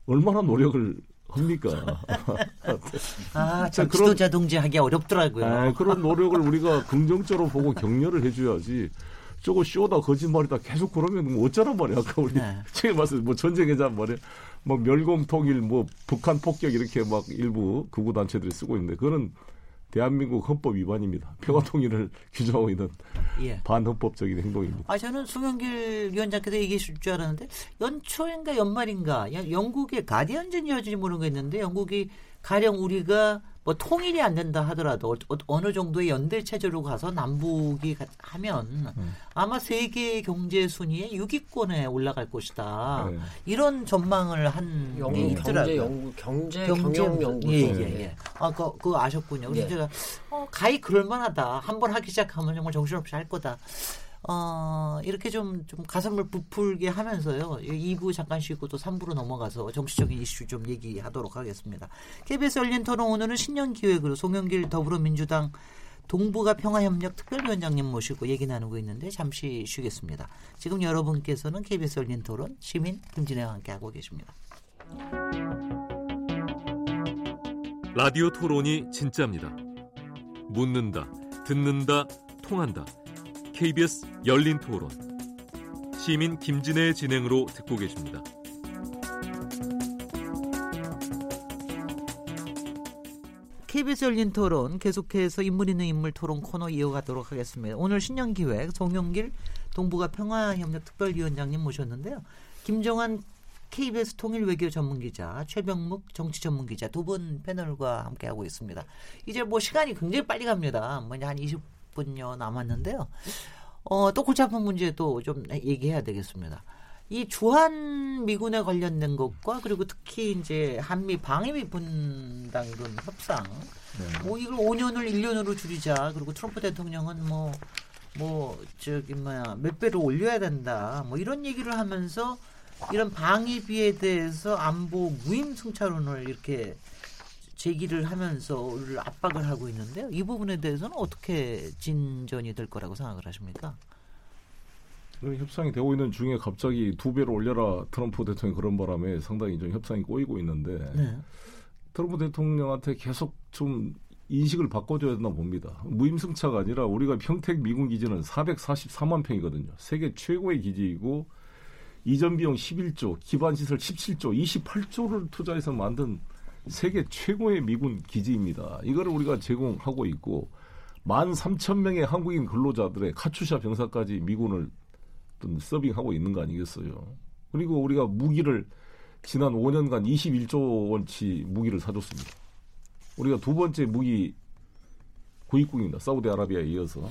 얼마나 노력을 합니까? 아, 참 그런- 지도자 동지하기 어렵더라고요. 아, 그런 노력을 우리가 긍정적으로 보고 격려를 해줘야지. 저거 쇼다 거짓말이다 계속 그러면 뭐 어쩌란 말이야. 아까 우리 네. 책에 말씀 뭐 전쟁의자 말이야. 뭐 멸공 통일 뭐 북한 폭격 이렇게 막 일부 극우 단체들이 쓰고 있는데 그거는 대한민국 헌법 위반입니다. 평화 통일을 규정하고 있는 예. 반헌법적인 행동입니다. 아 저는 송영길 위원장께서 얘기해 줄줄 알았는데 연초인가 연말인가 야- 영국의 가디언전이었는지 모르겠는데 영국이 가령 우리가 뭐 통일이 안 된다 하더라도 어, 느 정도의 연대 체제로 가서 남북이 가- 하면 아마 세계 경제 순위의 6위권에 올라갈 것이다. 네. 이런 전망을 한게 영국 있더라고요. 경제 연구 경제 경제 경영 연구 예, 예, 예. 아, 그, 그거 아셨군요. 그래서 예. 제가, 어, 가히 그럴 만하다. 한 번 하기 시작하면 정말 정신없이 할 거다. 어, 이렇게 좀, 좀 가슴을 부풀게 하면서요. 2부 잠깐 쉬고 또 3부로 넘어가서 정치적인 이슈 좀 얘기하도록 하겠습니다. KBS 열린 토론 오늘은 신년 기획으로 송영길 더불어민주당 동북아 평화협력 특별위원장님 모시고 얘기 나누고 있는데 잠시 쉬겠습니다. 지금 여러분께서는 KBS 열린 토론 시민 김진애와 함께 하고 계십니다. 라디오 토론이 진짜입니다. 묻는다, 듣는다, 통한다. KBS 열린 토론. 시민 김진애의 진행으로 듣고 계십니다. KBS 열린 토론 계속해서 인물 있는 인물 토론 코너 이어가도록 하겠습니다. 오늘 신년 기획 송영길 동북아 평화협력 특별위원장님 모셨는데요. 김정환 KBS 통일 외교 전문 기자, 최병묵 정치 전문 기자 두 분 패널과 함께 하고 있습니다. 이제 뭐 시간이 굉장히 빨리 갑니다. 뭐한 20 분여 남았는데요. 어, 또 골치 아픈 문제도 좀 얘기해야 되겠습니다. 이 주한 미군에 관련된 것과 그리고 특히 이제 한미 방위비 분담금 협상 뭐 이걸 5년을 1년으로 줄이자 그리고 트럼프 대통령은 뭐뭐 저기 뭐야 몇 배로 올려야 된다 뭐 이런 얘기를 하면서 이런 방위비에 대해서 안보 무임 승차론을 이렇게 제기를 하면서 우리를 압박을 하고 있는데요. 이 부분에 대해서는 어떻게 진전이 될 거라고 생각을 하십니까? 협상이 되고 있는 중에 갑자기 두 배로 올려라 트럼프 대통령이 그런 바람에 상당히 좀 협상이 꼬이고 있는데 네. 트럼프 대통령한테 계속 좀 인식을 바꿔줘야 된다 봅니다. 무임승차가 아니라 우리가 평택 미군 기지는 444만 평이거든요. 세계 최고의 기지이고 이전 비용 11조, 기반 시설 17조, 28조를 투자해서 만든 세계 최고의 미군 기지입니다. 이거를 우리가 제공하고 있고 13,000명의 한국인 근로자들의 카투샤 병사까지 미군을 서빙하고 있는 거 아니겠어요. 그리고 우리가 무기를 지난 5년간 21조 원치 무기를 사줬습니다. 우리가 두 번째 무기 구입국입니다. 사우디아라비아에 이어서.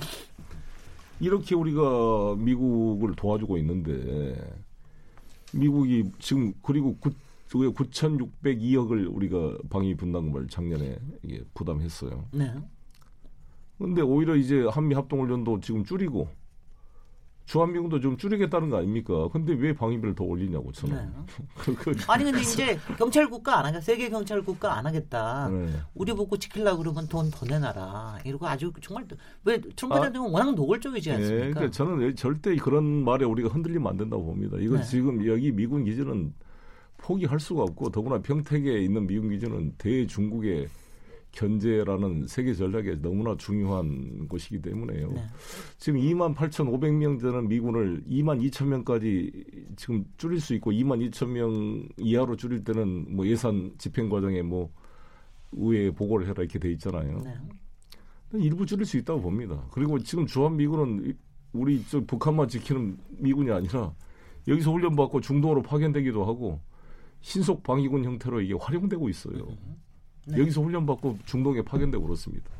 이렇게 우리가 미국을 도와주고 있는데 미국이 지금 그리고 9, 9,602억을 우리가 방위 분담금을 작년에 이게 부담했어요. 네. 근데 오히려 이제 한미 합동훈련도 지금 줄이고 주한미군도 좀 줄이겠다는 거 아닙니까? 근데 왜 방위비를 더 올리냐고 저는. 네. 아니 근데 이제 경찰 국가 안 하겠다. 세계 경찰 국가 안 하겠다. 네. 우리 보고 지키려고 그러면 돈 더 내놔라. 이러고 아주 정말 왜 트럼프 아. 대통령 은 워낙 노골적이지 예, 않습니까? 그러니까 저는 절대 그런 말에 우리가 흔들리면 안 된다고 봅니다. 이건 네. 지금 여기 미군 기지는 포기할 수가 없고 더구나 평택에 있는 미군 기지는 대중국의 견제라는 세계 전략에 너무나 중요한 곳이기 때문에요. 네. 지금 2만 8,500명 되는 미군을 2만 2천 명까지 지금 줄일 수 있고 2만 2천 명 이하로 줄일 때는 뭐 예산 집행 과정에 뭐 의회에 보고를 해라 이렇게 돼 있잖아요. 네. 일부 줄일 수 있다고 봅니다. 그리고 지금 주한 미군은 이- 우리 저 북한만 지키는 미군이 아니라 여기서 훈련 받고 중동으로 파견되기도 하고 신속 방위군 형태로 이게 활용되고 있어요. 네. 여기서 훈련받고 중동에 파견되고 그렇습니다.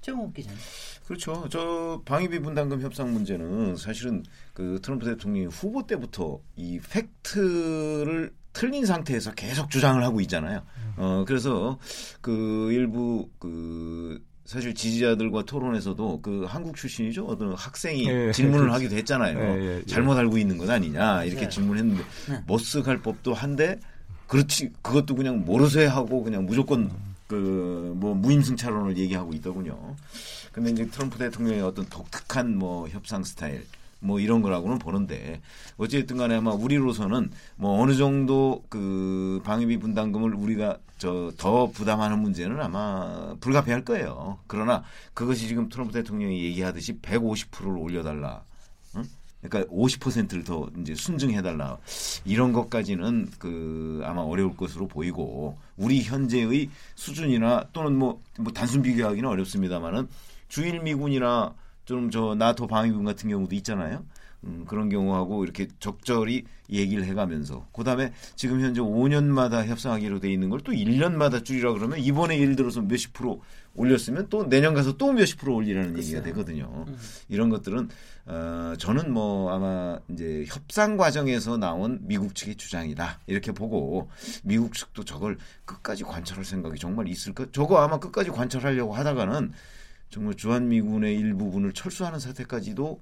최영욱 기자님. 그렇죠. 저 방위비 분담금 협상 문제는 사실은 그 트럼프 대통령이 후보 때부터 이 팩트를 틀린 상태에서 계속 주장을 하고 있잖아요. 어 그래서 그 일부 그 사실 지지자들과 토론에서도 그 한국 출신이죠. 어떤 학생이 예, 질문을 그렇죠. 하기도 했잖아요. 예, 예, 예. 잘못 알고 있는 것 아니냐 이렇게 네. 질문했는데 네. 머쓱할 법도 한데 그렇지 그것도 그냥 모르쇠 하고 그냥 무조건 그 뭐 무임승차론을 얘기하고 있더군요. 근데 이제 트럼프 대통령의 어떤 독특한 뭐 협상 스타일 뭐 이런 거라고는 보는데 어쨌든 간에 아마 우리로서는 뭐 어느 정도 그 방위비 분담금을 우리가 저 더 부담하는 문제는 아마 불가피할 거예요. 그러나 그것이 지금 트럼프 대통령이 얘기하듯이 150%를 올려달라. 응? 그러니까 50%를 더 이제 순증해달라 이런 것까지는 그 아마 어려울 것으로 보이고 우리 현재의 수준이나 또는 뭐, 뭐 단순 비교하기는 어렵습니다만은 주일 미군이나 좀 저 나토 방위군 같은 경우도 있잖아요. 음, 그런 경우하고 이렇게 적절히 얘기를 해가면서 그다음에 지금 현재 5년마다 협상하기로 돼 있는 걸 또 1년마다 줄이라 그러면 이번에 예를 들어서 몇십 프로 올렸으면 또 내년 가서 또 몇십 프로 올리라는 얘기가 되거든요. 이런 것들은 어, 저는 뭐 아마 이제 협상 과정에서 나온 미국 측의 주장이다 이렇게 보고 미국 측도 저걸 끝까지 관철할 생각이 정말 있을까? 저거 아마 끝까지 관철하려고 하다가는 정말 주한미군의 일부분을 철수하는 사태까지도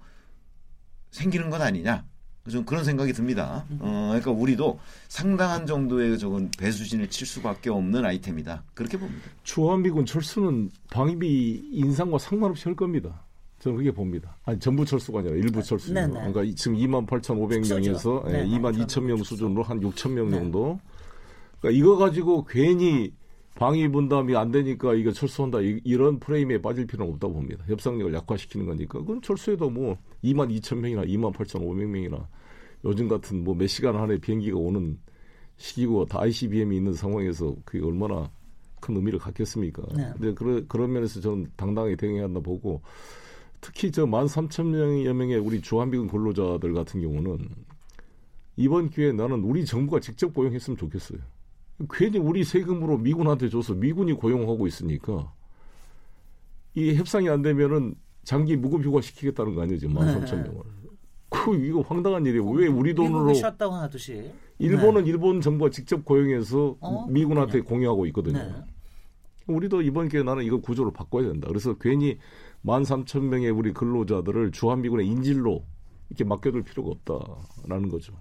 생기는 것 아니냐? 좀 그런 생각이 듭니다. 어, 그러니까 우리도 상당한 정도의 저건 배수진을 칠 수밖에 없는 아이템이다. 그렇게 봅니다. 주한미군 철수는 방위비 인상과 상관없이 할 겁니다. 저는 그렇게 봅니다. 아니 전부 철수가 아니라 일부 철수. 네, 네. 그러니까 이- 지금 2만 8,500명에서 축소죠. 네, 네. 2만 2천 명 수준으로 한 6천 명 네. 정도. 그러니까 이거 가지고 괜히 방위 분담이 안 되니까 이거 철수한다 이, 런 프레임에 빠질 필요는 없다고 봅니다. 협상력을 약화시키는 거니까 그건 철수해도 뭐 2만 2천 명이나 2만 8,500명이나 요즘 같은 뭐 몇 시간 안에 비행기가 오는 시기고 다 ICBM이 있는 상황에서 그게 얼마나 큰 의미를 갖겠습니까? 네. 근데 그런 그런 면에서 저는 당당하게 대응해야 한다 보고 특히 저 13,000명여 명의 우리 주한미군 근로자들 같은 경우는 이번 기회에 나는 우리 정부가 직접 고용했으면 좋겠어요. 괜히 우리 세금으로 미군한테 줘서 미군이 고용하고 있으니까 이 협상이 안 되면은 장기 무급 휴가 시키겠다는 거 아니에요, 지금 13,000명을. 그 이거 황당한 일이에요. 왜 우리 돈으로 셧다운 하듯이. 일본은 일본 정부가 직접 고용해서 어, 미군한테 공유하고 있거든요. 네. 우리도 이번 기회에 나는 이거 구조를 바꿔야 된다. 그래서 괜히 13,000명의 우리 근로자들을 주한미군의 인질로 이렇게 맡겨둘 필요가 없다라는 거죠.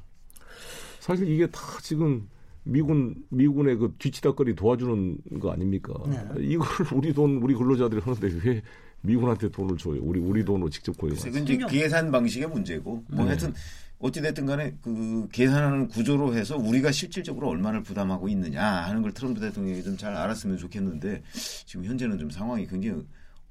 사실 이게 다 지금 미군 미군의 그 뒤치다거리 도와주는 거 아닙니까? 네. 이걸 우리 돈 우리 근로자들이 하는데 왜 미군한테 돈을 줘요? 우리 우리 돈으로 직접 고용하지. 그래서 이제 계산 방식의 문제고 뭐 네. 하여튼 어찌 됐든 간에 그 계산하는 구조로 해서 우리가 실질적으로 얼마를 부담하고 있느냐 하는 걸 트럼프 대통령이 좀 잘 알았으면 좋겠는데 지금 현재는 좀 상황이 굉장히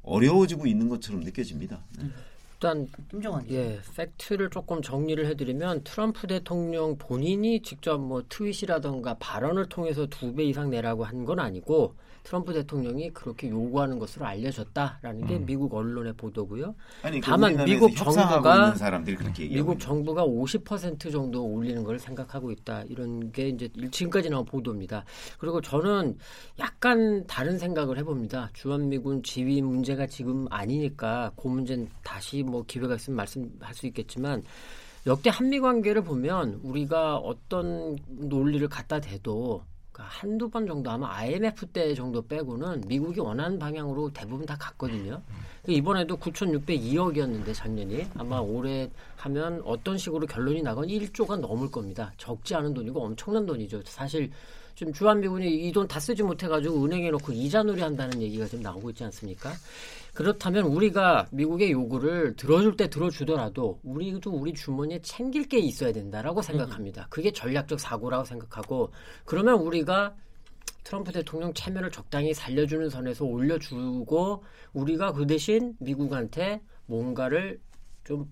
어려워지고 있는 것처럼 느껴집니다. 네. 일단 김정환. 예, 팩트를 조금 정리를 해드리면 트럼프 대통령 본인이 직접 뭐 트윗이라던가 발언을 통해서 두 배 이상 내라고 한 건 아니고 트럼프 대통령이 그렇게 요구하는 것으로 알려졌다라는 게 미국 언론의 보도고요. 아니 그 다만 미국 정부가- 미국 정부가 50% 정도 올리는 걸 생각하고 있다. 이런 게 이제 지금까지 나온 보도입니다. 그리고 저는 약간 다른 생각을 해봅니다. 주한미군 지위 문제가 지금 아니니까 그 문제는 다시 뭐 기회가 있으면 말씀할 수 있겠지만 역대 한미 관계를 보면 우리가 어떤 논리를 갖다 대도 한두 번 정도 아마 IMF 때 정도 빼고는 미국이 원하는 방향으로 대부분 다 갔거든요. 그 이번에도 9,602억이었는데 작년이 아마 올해 하면 어떤 식으로 결론이 나건 1조가 넘을 겁니다. 적지 않은 돈이고 엄청난 돈이죠. 사실 지금 주한미군이 이 돈 다 쓰지 못해가지고 은행에 놓고 이자놀이 한다는 얘기가 지금 나오고 있지 않습니까? 그렇다면 우리가 미국의 요구를 들어줄 때 들어주더라도 우리도 우리 주머니에 챙길 게 있어야 된다라고 생각합니다. 그게 전략적 사고라고 생각하고 그러면 우리가 트럼프 대통령 체면을 적당히 살려주는 선에서 올려주고 우리가 그 대신 미국한테 뭔가를 좀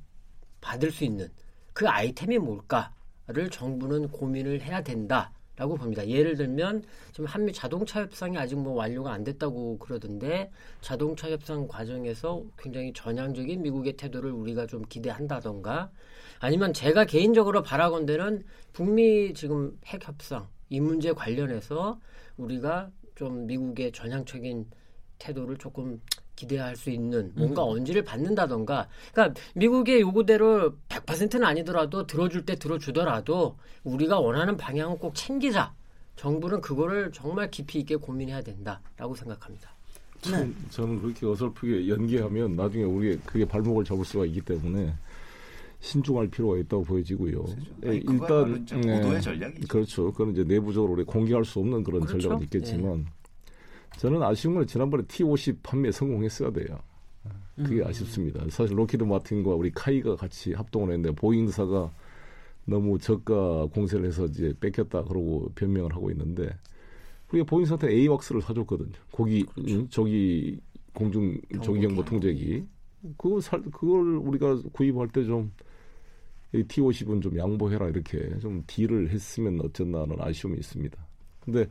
받을 수 있는 그 아이템이 뭘까를 정부는 고민을 해야 된다 라고 봅니다. 예를 들면 지금 한미 자동차 협상이 아직 뭐 완료가 안 됐다고 그러던데 자동차 협상 과정에서 굉장히 전향적인 미국의 태도를 우리가 좀 기대한다던가 아니면 제가 개인적으로 바라건대는 북미 지금 핵 협상 이 문제 관련해서 우리가 좀 미국의 전향적인 태도를 조금 기대할 수 있는 뭔가 언지를 받는다던가 그러니까 미국의 요구대로 100%는 아니더라도 들어줄 때 들어주더라도 우리가 원하는 방향은 꼭 챙기자 정부는 그거를 정말 깊이 있게 고민해야 된다라고 생각합니다. 참, 저는 그렇게 어설프게 연기하면 나중에 우리 그게 발목을 잡을 수가 있기 때문에 신중할 필요가 있다고 보여지고요. 예, 아니, 좀 고도의 전략이죠. 그렇죠. 그건 이제 내부적으로 우리 공개할 수 없는 그런 그렇죠. 전략은 있겠지만 저는 아쉬운 건 지난번에 T50 판매 성공했어야 돼요. 그게 음. 아쉽습니다. 사실 로키드 마틴과 우리 카이가 같이 합동을 했는데 보잉사가 너무 저가 공세를 해서 이제 뺏겼다 그러고 변명을 하고 있는데 우리가 보잉사한테 에이왁스를 사줬거든요. 고기 음, 저기 공중 조기 경보 통제기 그거 살 그걸 우리가 구입할 때 좀 T50은 좀 양보해라 이렇게 좀 딜을 했으면 어쨌나 하는 아쉬움이 있습니다. 근데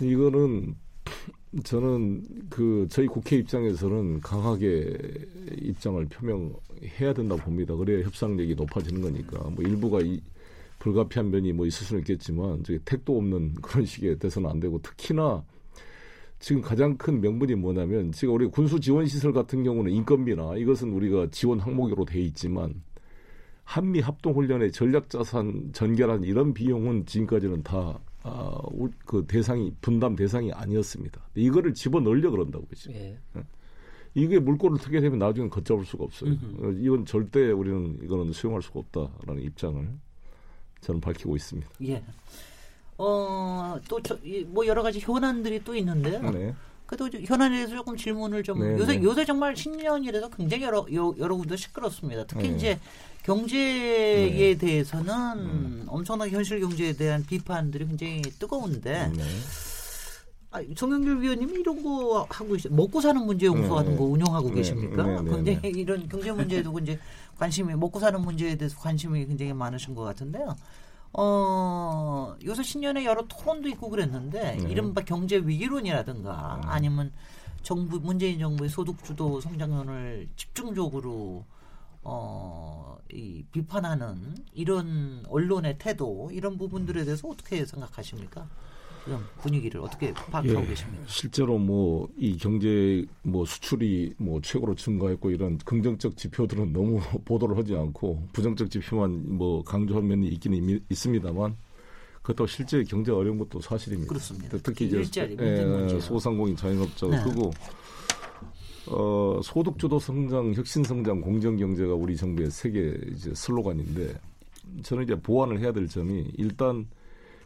이거는 저는 그 저희 국회 입장에서는 강하게 입장을 표명해야 된다 고 봅니다. 그래야 협상력이 높아지는 거니까 뭐 일부가 이 불가피한 면이 뭐 있을 수는 있겠지만 저기 택도 없는 그런 식의 돼서는 안 되고 특히나 지금 가장 큰 명분이 뭐냐면 지금 우리 군수 지원 시설 같은 경우는 인건비나 이것은 우리가 지원 항목으로 돼 있지만 한미 합동 훈련의 전략 자산 전개란 이런 비용은 지금까지는 다 아, 우- 그 대상이 분담 대상이 아니었습니다. 이거를 집어 넣으려 그런다고 지금. 예. 이게 물꼬를 트게 되면 나중에 걷잡을 수가 없어요. 어, 이건 절대 우리는 이거는 수용할 수가 없다라는 입장을 저는 밝히고 있습니다. 예. 어, 또, 저, 이, 뭐, 여러 가지 현안들이 또 있는데요. 네. 그래도 좀 현안에 대해서 조금 질문을 좀, 네, 요새, 네. 요새 정말 신년이라서 굉장히 여러, 여, 여러 군데 시끄럽습니다. 특히 네. 이제 경제에 네. 대해서는 엄청나게 현실 경제에 대한 비판들이 굉장히 뜨거운데, 네. 아, 송영길 위원님이 이런 거 하고 있어요. 먹고 사는 문제 연구 네, 같은 거 네. 운영하고 네, 계십니까? 네, 네, 굉장히 네. 이런 경제 문제에도 이제 관심이 먹고 사는 문제에 대해서 관심이 굉장히 많으신 것 같은데요. 어, 요새 신년에 여러 토론도 있고 그랬는데 네. 이른바 경제 위기론이라든가 아니면 정부 문재인 정부의 소득 주도 성장론을 집중적으로 어, 이 비판하는 이런 언론의 태도 이런 부분들에 대해서 어떻게 생각하십니까? 지금 분위기를 어떻게 파악하고 예, 계십니까? 실제로 뭐 이 경제 뭐 수출이 뭐 최고로 증가했고 이런 긍정적 지표들은 너무 보도를 하지 않고 부정적 지표만 뭐 강조한 면이 있기는 있습니다만 그것도 실제 경제 어려운 것도 사실입니다. 그렇습니다. 특히 이제 예. 소상공인 자영업자가 네. 크고 어, 소득주도 성장, 혁신 성장, 공정 경제가 우리 정부의 세계 이제 슬로건인데 저는 이제 보완을 해야 될 점이 일단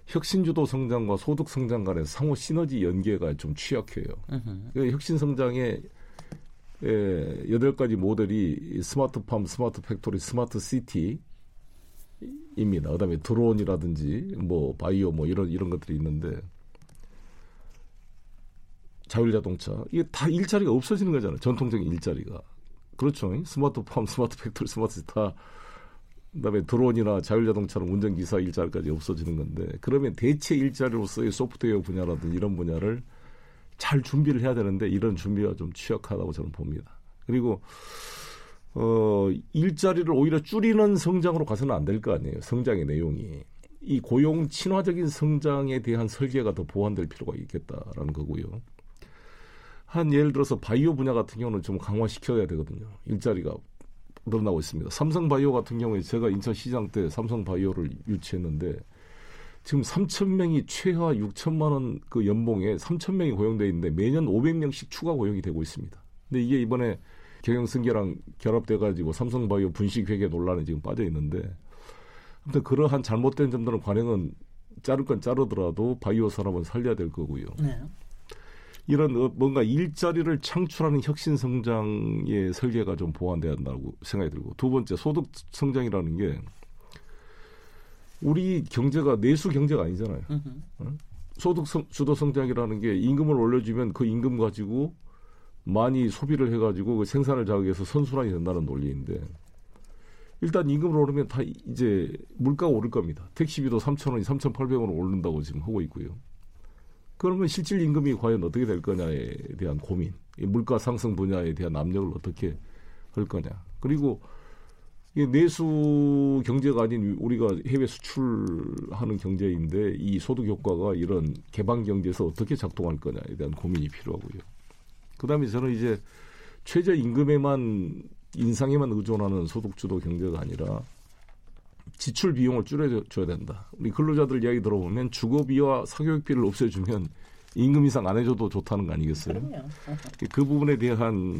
혁신주도 성장과 소득 성장 간의 상호 시너지 연계가 좀 취약해요. 그 혁신 성장의 예, 여덟 가지 모델이 스마트팜, 스마트 팩토리, 스마트 시티 입니다. 그다음에 드론이라든지 뭐 바이오 뭐 이런 이런 것들이 있는데 자율자동차 이게 다 일자리가 없어지는 거잖아요. 전통적인 일자리가 그렇죠. 스마트팜, 스마트 팩토리, 스마트 시티 다 그다음에 드론이나 자율자동차는 운전기사 일자리까지 없어지는 건데 그러면 대체 일자리로서의 소프트웨어 분야라든지 이런 분야를 잘 준비를 해야 되는데 이런 준비가 좀 취약하다고 저는 봅니다. 그리고 어 일자리를 오히려 줄이는 성장으로 가서는 안 될 거 아니에요. 성장의 내용이 이 고용 친화적인 성장에 대한 설계가 더 보완될 필요가 있겠다라는 거고요. 한 예를 들어서 바이오 분야 같은 경우는 좀 강화시켜야 되거든요. 일자리가 늘어나고 있습니다. 삼성 바이오 같은 경우에 제가 인천 시장 때 삼성 바이오를 유치했는데 지금 3천 명이 최하 6천만 원 그 연봉에 3천 명이 고용돼 있는데 매년 500명씩 추가 고용이 되고 있습니다. 근데 이게 이번에 경영 승계랑 결합돼 가지고 삼성 바이오 분식 회계 논란에 지금 빠져 있는데 아무튼 그러한 잘못된 점들은 관행은 자를 건 자르더라도 바이오 산업은 살려야 될 거고요. 네. 이런 어, 뭔가 일자리를 창출하는 혁신 성장의 설계가 좀 보완돼야 한다고 생각이 들고 두 번째 소득 성장이라는 게 우리 경제가 내수 경제가 아니잖아요. 어? 소득 성, 주도 성장이라는 게 임금을 올려주면 그 임금 가지고 많이 소비를 해가지고 그 생산을 자극해서 선순환이 된다는 논리인데 일단 임금을 오르면 다 이제 물가가 오를 겁니다. 택시비도 3,000원이 3,800원으로 오른다고 지금 하고 있고요. 그러면 실질 임금이 과연 어떻게 될 거냐에 대한 고민, 이 물가 상승 분야에 대한 압력을 어떻게 할 거냐. 그리고 이게 내수 경제가 아닌 우리가 해외 수출하는 경제인데 이 소득 효과가 이런 개방 경제에서 어떻게 작동할 거냐에 대한 고민이 필요하고요. 그다음에 저는 이제 최저 임금에만 인상에만 의존하는 소득 주도 경제가 아니라 지출 비용을 줄여줘야 된다. 우리 근로자들 이야기 들어보면 주거비와 사교육비를 없애주면 임금 인상 안 해줘도 좋다는 거 아니겠어요? 그럼요. 그 부분에 대한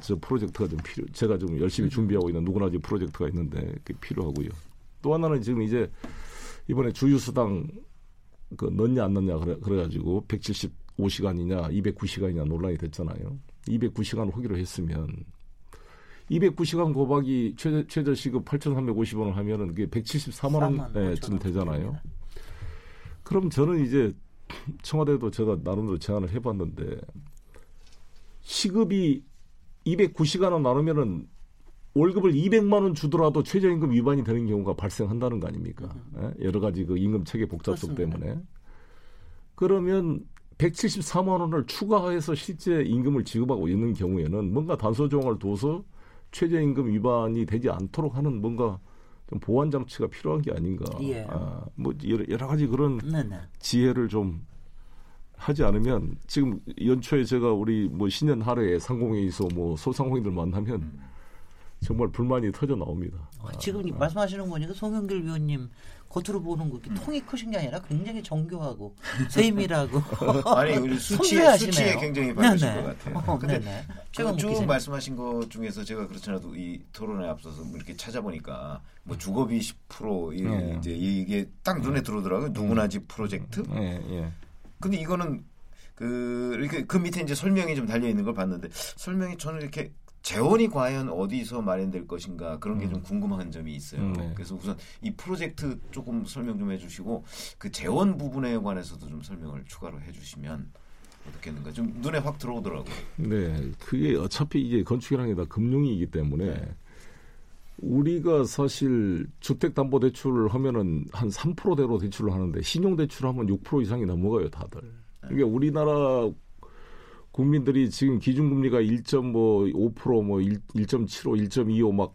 저 프로젝트가 좀 필요. 제가 좀 열심히 준비하고 있는 누구나 지 프로젝트가 있는데 그게 필요하고요. 또 하나는 지금 이제 이번에 주유수당 그 넣냐 안 넣냐 그래, 그래가지고 175시간이냐 209시간이냐 논란이 됐잖아요. 209시간 호기로 했으면 209시간 고박이 최저, 최저 시급 8,350원을 하면은 그게 174만 원쯤 되잖아요. 그럼 저는 이제 청와대도 제가 나름대로 제안을 해봤는데 시급이 209시간을 나누면은 월급을 200만 원 주더라도 최저임금 위반이 되는 경우가 발생한다는 거 아닙니까? 예? 여러 가지 그 임금 체계 복잡성 그렇습니다. 때문에 그러면 174만 원을 추가해서 실제 임금을 지급하고 있는 경우에는 뭔가 단서 조항을 둬서 최저임금 위반이 되지 않도록 하는 뭔가 좀 보완 장치가 필요한 게 아닌가. 예. 아, 뭐 여러, 가지 그런 네네. 지혜를 좀 하지 않으면 지금 연초에 제가 우리 뭐 신년 하루에 상공회의소 뭐 소상공인들 만나면 정말 불만이 터져 나옵니다. 어, 지금 이 말씀하시는 거 보니까 송영길 위원님 겉으로 보는 거 통이 크신 게 아니라 굉장히 정교하고 세밀하고 아니 우리 수치에 섬세하시네요. 수치에 굉장히 바르신 네네. 것 같아요. 어, 근데 네네. 그 최강욱 쭉 기자님. 말씀하신 것 중에서 제가 그렇잖아도 이 토론에 앞서서 뭐 이렇게 찾아보니까 뭐 주거비 10% 이, 네. 이제 이게 딱 눈에 들어오더라고요. 누구나 집 프로젝트. 예, 예. 근데 이거는 그 이렇게 그 밑에 이제 설명이 좀 달려 있는 걸 봤는데 설명이 저는 이렇게 재원이 과연 어디서 마련될 것인가 그런 게좀 궁금한 점이 있어요. 음, 네. 그래서 우선 이 프로젝트 조금 설명 좀 해주시고 그 재원 부분에 관해서도 좀 설명을 추가로 해주시면 어떻겠는가 좀 눈에 확 들어오더라고요. 네, 그게 어차피 이제 건축이라는 게 다 금융이기 때문에 네. 우리가 사실 주택담보대출을 하면은 한 3%대로 대출을 하는데 신용대출 하면 6% 이상이 넘어가요, 다들. 그러니까 우리나라 국민들이 지금 기준금리가 1.5%, 뭐 1, 1.75, 1.25 막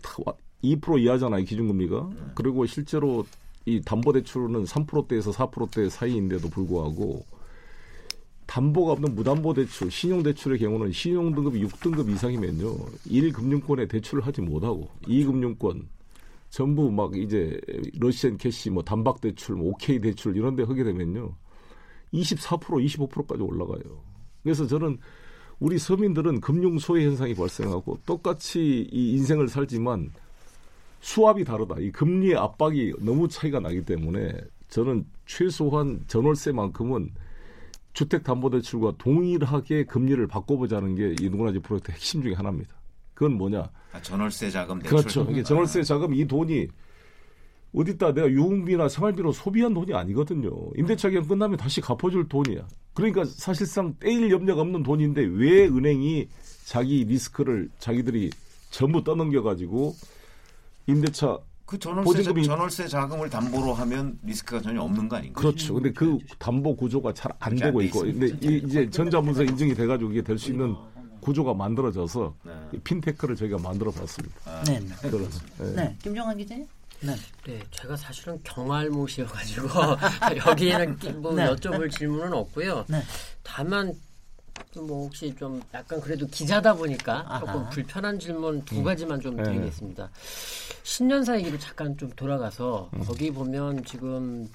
2% 이하잖아요, 기준금리가. 그리고 실제로 이 담보대출은 3%대에서 4%대 사이인데도 불구하고 담보가 없는 무담보 대출, 신용 대출의 경우는 신용 등급이 6등급 이상이면요. 1금융권에 대출을 하지 못하고 2금융권 전부 막 이제 러시앤캐시, 뭐 단박 대출, 뭐 오케이 대출 이런 데 하게 되면요. 24% 25%까지 올라가요. 그래서 저는 우리 서민들은 금융 소외 현상이 발생하고 똑같이 이 인생을 살지만 수압이 다르다. 이 금리의 압박이 너무 차이가 나기 때문에 저는 최소한 전월세만큼은 주택담보대출과 동일하게 금리를 바꿔보자는 게 이 누구나 집 프로젝트 핵심 중에 하나입니다. 그건 뭐냐? 아, 전월세 자금 대출. 그렇죠. 이게 전월세 자금 이 돈이 어디다 내가 유흥비나 생활비로 소비한 돈이 아니거든요. 임대차 계약 끝나면 다시 갚아줄 돈이야. 그러니까 사실상 떼일 염려가 없는 돈인데 왜 은행이 자기 리스크를 자기들이 전부 떠넘겨가지고 임대차 그 전월세, 자, 보증금이- 전월세 자금을 담보로 하면 리스크가 전혀 없는 거 아닌가요? 그렇죠. 근데 그 담보 구조가 잘 안 되고 돼 있고. 근데 이, 이제 전자문서 인증이 돼가지고 이게 될 수 있는 구조가 만들어져서 네. 이 핀테크를 저희가 만들어 봤습니다. 아, 네, 네. 그래서 예. 네, 김정환 기자님. 네. 네, 제가 사실은 경알못이어가지고 여기에는 끼- 뭐 네. 여쭤볼 질문은 없고요. 네. 다만 좀뭐 혹시 좀 약간 그래도 기자다 보니까 아하. 조금 불편한 질문 두 음. 가지만 좀 네. 드리겠습니다. 신년사 얘기로 잠깐 좀 돌아가서 음. 거기 보면 지금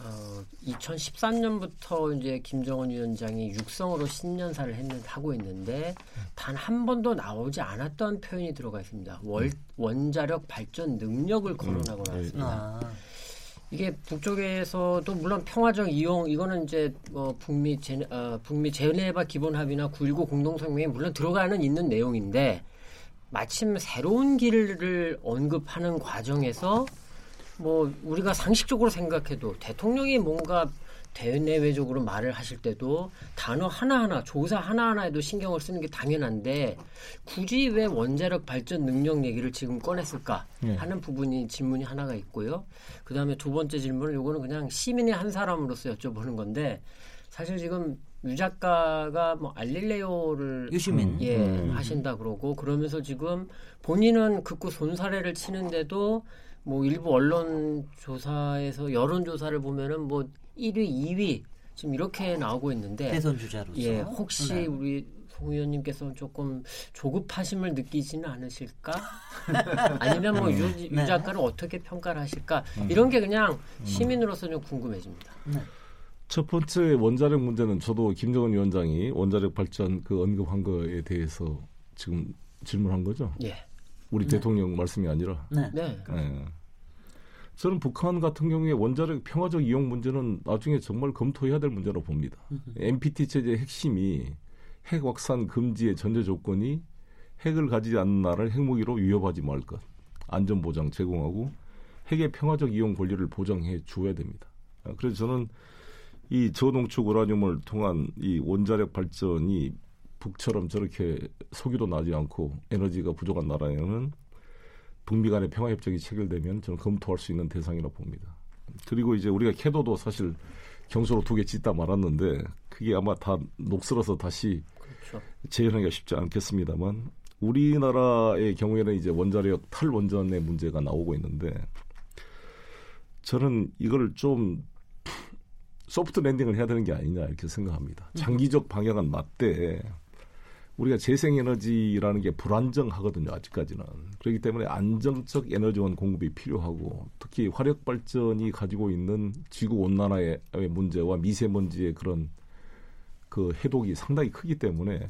어, 2013년부터 이제 김정은 위원장이 육성으로 신년사를 했는 하고 있는데 단 한 번도 나오지 않았던 표현이 들어가 있습니다. 월, 원자력 발전 능력을 거론하고 음. 나왔습니다. 아, 이게 북쪽에서도 물론 평화적 이용 이거는 이제 뭐 북미 제, 어, 북미 제네바 기본 합의나 9.19 공동성명에 물론 들어가는 있는 내용인데 마침 새로운 길을 언급하는 과정에서 뭐 우리가 상식적으로 생각해도 대통령이 뭔가 대내외적으로 말을 하실 때도 단어 하나하나 조사 하나하나에도 신경을 쓰는 게 당연한데 굳이 왜 원자력 발전 능력 얘기를 지금 꺼냈을까 예. 하는 부분이 질문이 하나가 있고요. 그다음에 두 번째 질문은 요거는 그냥 시민의 한 사람으로서 여쭤보는 건데 사실 지금 유 작가가 뭐 알릴레오를 유시민. 음. 예 음. 하신다 그러고 그러면서 지금 본인은 극구 손사래를 치는데도 뭐 일부 언론 조사에서 여론 조사를 보면은 뭐 1위, 2위 지금 이렇게 나오고 있는데 대선 주자로서. 예 혹시 네. 우리 송 의원님께서 조금 조급하심을 느끼지는 않으실까? 아니면 뭐유 네. 작가를 어떻게 평가를 하실까? 음. 이런 게 그냥 시민으로서 좀 궁금해집니다. 첫 번째 원자력 문제는 저도 김정은 위원장이 원자력 발전 그 언급한 거에 대해서 지금 질문한 거죠. 예, 우리 대통령 말씀이 아니라. 네. 네, 예. 저는 북한 같은 경우에 원자력 평화적 이용 문제는 나중에 정말 검토해야 될 문제라고 봅니다. NPT 체제의 핵심이 핵 확산 금지의 전제 조건이 핵을 가지지 않는 나라를 핵무기로 위협하지 말 것, 안전 보장 제공하고 핵의 평화적 이용 권리를 보장해 주어야 됩니다. 아, 그래서 저는 이 저농축 우라늄을 통한 이 원자력 발전이 북처럼 저렇게 석유도 나지 않고 에너지가 부족한 나라에는 북미 간의 평화 협정이 체결되면 저는 검토할 수 있는 대상이라고 봅니다. 그리고 이제 우리가 캐도도 사실 경수로 두 개 짓다 말았는데 그게 아마 다 녹슬어서 다시 그렇죠. 재현하기가 쉽지 않겠습니다만 우리나라의 경우에는 이제 원자력 탈원전의 문제가 나오고 있는데 저는 이걸 좀 소프트 랜딩을 해야 되는 게 아니냐 이렇게 생각합니다. 장기적 방향은 맞되 우리가 재생에너지라는 게 불안정하거든요 아직까지는 그렇기 때문에 안정적 에너지원 공급이 필요하고 특히 화력 발전이 가지고 있는 지구 온난화의 문제와 미세먼지의 그런 그 해독이 상당히 크기 때문에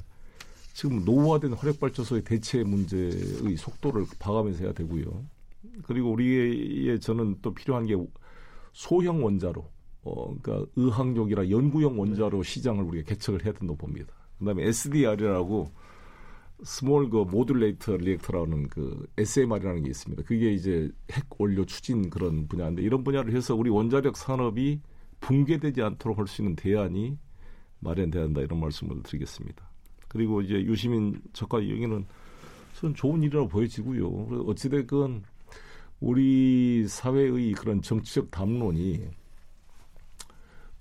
지금 노후화된 화력 발전소의 대체 문제의 속도를 봐가면서 해야 되고요. 그리고 우리의 저는 또 필요한 게 소형 원자로, 어, 그러니까 의학용이라 연구용 원자로 시장을 우리가 개척을 해야 된다고 봅니다. 그다음에 SDR이라고 small 그 modular reactor라는 그 SMR이라는 게 있습니다. 그게 이제 핵 원료 추진 그런 분야인데 이런 분야를 해서 우리 원자력 산업이 붕괴되지 않도록 할 수 있는 대안이 마련돼야 한다 이런 말씀을 드리겠습니다. 그리고 이제 유시민 작가 얘기는 저는 좋은 일이라고 보여지고요. 어찌됐건 우리 사회의 그런 정치적 담론이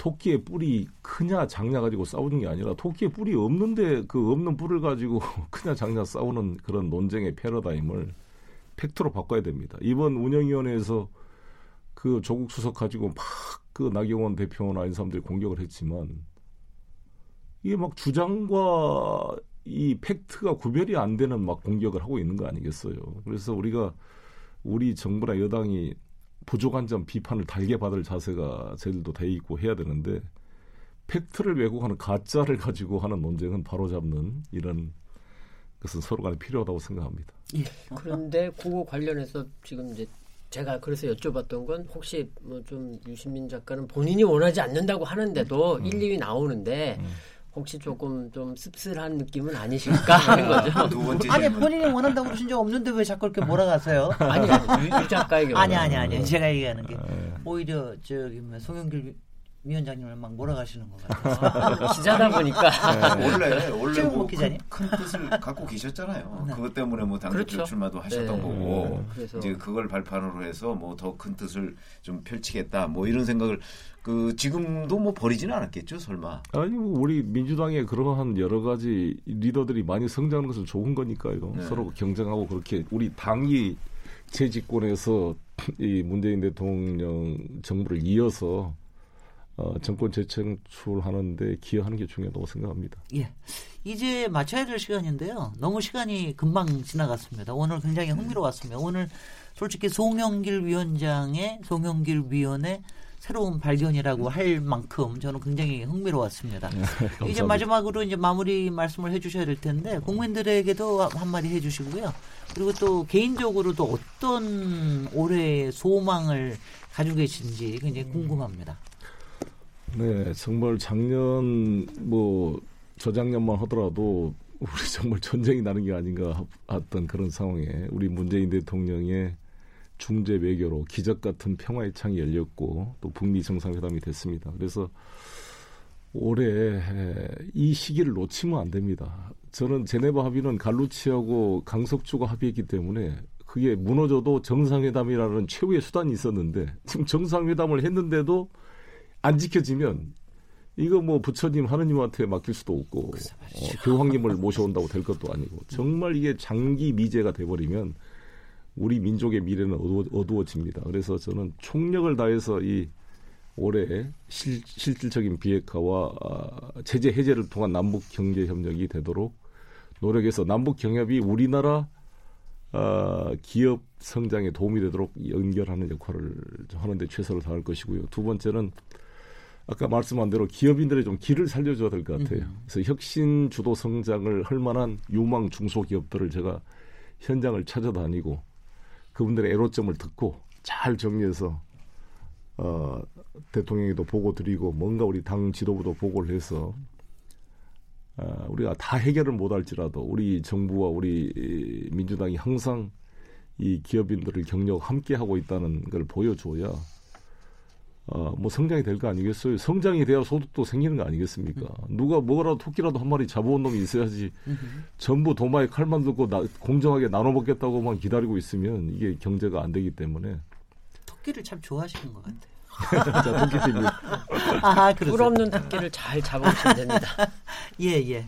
토끼의 뿔이 크냐 작냐 가지고 싸우는 게 아니라 토끼의 뿔이 없는데 그 없는 뿔을 가지고 크냐 작냐 싸우는 그런 논쟁의 패러다임을 팩트로 바꿔야 됩니다. 이번 운영위원회에서 그 조국 수석 가지고 막 그 나경원 대표나 이런 사람들이 공격을 했지만 이게 막 주장과 이 팩트가 구별이 안 되는 막 공격을 하고 있는 거 아니겠어요. 그래서 우리가 우리 정부나 여당이 부족한 점 비판을 달게 받을 자세가 저희들도 돼 있고 해야 되는데 팩트를 왜곡하는 가짜를 가지고 하는 논쟁은 바로잡는 이런 것은 서로 간에 필요하다고 생각합니다. 예. 그런데 그거 관련해서 지금 이제 제가 그래서 여쭤봤던 건 혹시 뭐 좀 유시민 작가는 본인이 원하지 않는다고 하는데도 음. 1, 2위 나오는데 혹시 조금 좀 씁쓸한 느낌은 아니실까 하는 거죠. 두 번째 아니. 본인이 원한다고 그러신 적 없는데 왜 자꾸 이렇게 몰아가세요? 아니 유, 유 경우 아니 아니 아니 제가 얘기하는 게 네. 오히려 저기 뭐 송영길 위원장님을 막 몰아가시는 것 같아요. 기자다 보니까 원래 원래 최영목 뭐 기자님. 큰, 큰 뜻을 갖고 계셨잖아요. 그것 때문에 뭐 당대표 그렇죠. 출마도 하셨던 네. 거고 그래서 이제 그걸 발판으로 해서 뭐 더 큰 뜻을 좀 펼치겠다 뭐 이런 생각을 그 지금도 뭐 버리지는 않았겠죠 설마. 아니 뭐 우리 민주당의 그러한 여러 가지 리더들이 많이 성장하는 것은 좋은 거니까요. 네. 서로 경쟁하고 그렇게 우리 당이 재집권에서 이 문재인 대통령 정부를 이어서 어, 정권 재창출하는데 기여하는 게 중요하다고 생각합니다. 예. 이제 마쳐야 될 시간인데요. 너무 시간이 금방 지나갔습니다. 오늘 굉장히 흥미로웠습니다. 오늘 솔직히 송영길 위원장의 송영길 위원의 새로운 발견이라고 할 만큼 저는 굉장히 흥미로웠습니다. 이제 마지막으로 이제 마무리 말씀을 해주셔야 될 텐데 국민들에게도 한마디 해주시고요. 그리고 또 개인적으로도 어떤 올해의 소망을 가지고 계신지 굉장히 궁금합니다. 네, 정말 작년 뭐 저작년만 하더라도 우리 정말 전쟁이 나는 게 아닌가 했던 그런 상황에 우리 문재인 대통령의 중재 외교로 기적 같은 평화의 창이 열렸고 또 북미 정상회담이 됐습니다. 그래서 올해 이 시기를 놓치면 안 됩니다. 저는 제네바 합의는 갈루치하고 강석주가 합의했기 때문에 그게 무너져도 정상회담이라는 최후의 수단이 있었는데 지금 정상회담을 했는데도 안 지켜지면 이거 뭐 부처님 하느님한테 맡길 수도 없고 어, 교황님을 모셔온다고 될 것도 아니고 정말 이게 장기 미제가 돼버리면 우리 민족의 미래는 어두워, 어두워집니다. 그래서 저는 총력을 다해서 이 올해 실, 실질적인 비핵화와 아, 제재 해제를 통한 남북 경제 협력이 되도록 노력해서 남북 경협이 우리나라 아, 기업 성장에 도움이 되도록 연결하는 역할을 하는데 최선을 다할 것이고요. 두 번째는 아까 말씀한 대로 기업인들의 좀 길을 살려줘야 될 것 같아요. 그래서 혁신 주도 성장을 할 만한 유망 중소기업들을 제가 현장을 찾아다니고 그분들의 애로점을 듣고 잘 정리해서 어, 대통령에도 보고 드리고 뭔가 우리 당 지도부도 보고를 해서 어, 우리가 다 해결을 못할지라도 우리 정부와 우리 민주당이 항상 이 기업인들을 경력 함께 하고 있다는 걸 보여줘야 어, 뭐 성장이 될 거 아니겠어요? 성장이 돼야 소득도 생기는 거 아니겠습니까? 누가 뭐라도 토끼라도 한 마리 잡아온 놈이 있어야지 전부 도마에 칼만 들고 나, 공정하게 나눠 먹겠다고만 기다리고 있으면 이게 경제가 안 되기 때문에 토끼를 참 좋아하시는 것 같아요. 자, 토끼TV 아, 꿀 그러세요. 없는 토끼를 잘 잡으시면 됩니다. 예, 예.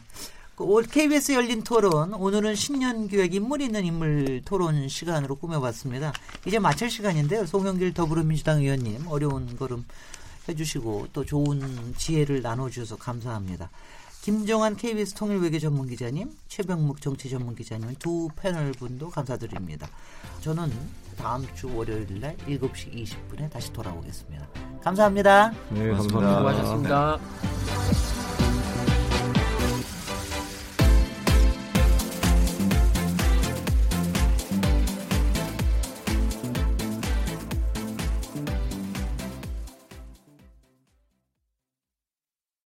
그올 KBS 열린 토론 오늘은 신년 기획 인물 있는 인물 토론 시간으로 꾸며봤습니다. 이제 마칠 시간인데요. 송영길 더불어민주당 의원님 어려운 걸음 해주시고 또 좋은 지혜를 나눠주셔서 감사합니다. 김정환 KBS 통일외교 전문기자님, 최병묵 정치 전문기자님 두 패널 분도 감사드립니다. 저는 다음 주 월요일 날 7시 20분에 다시 돌아오겠습니다. 감사합니다. 네, 고맙습니다. 감사합니다. 수고하셨습니다.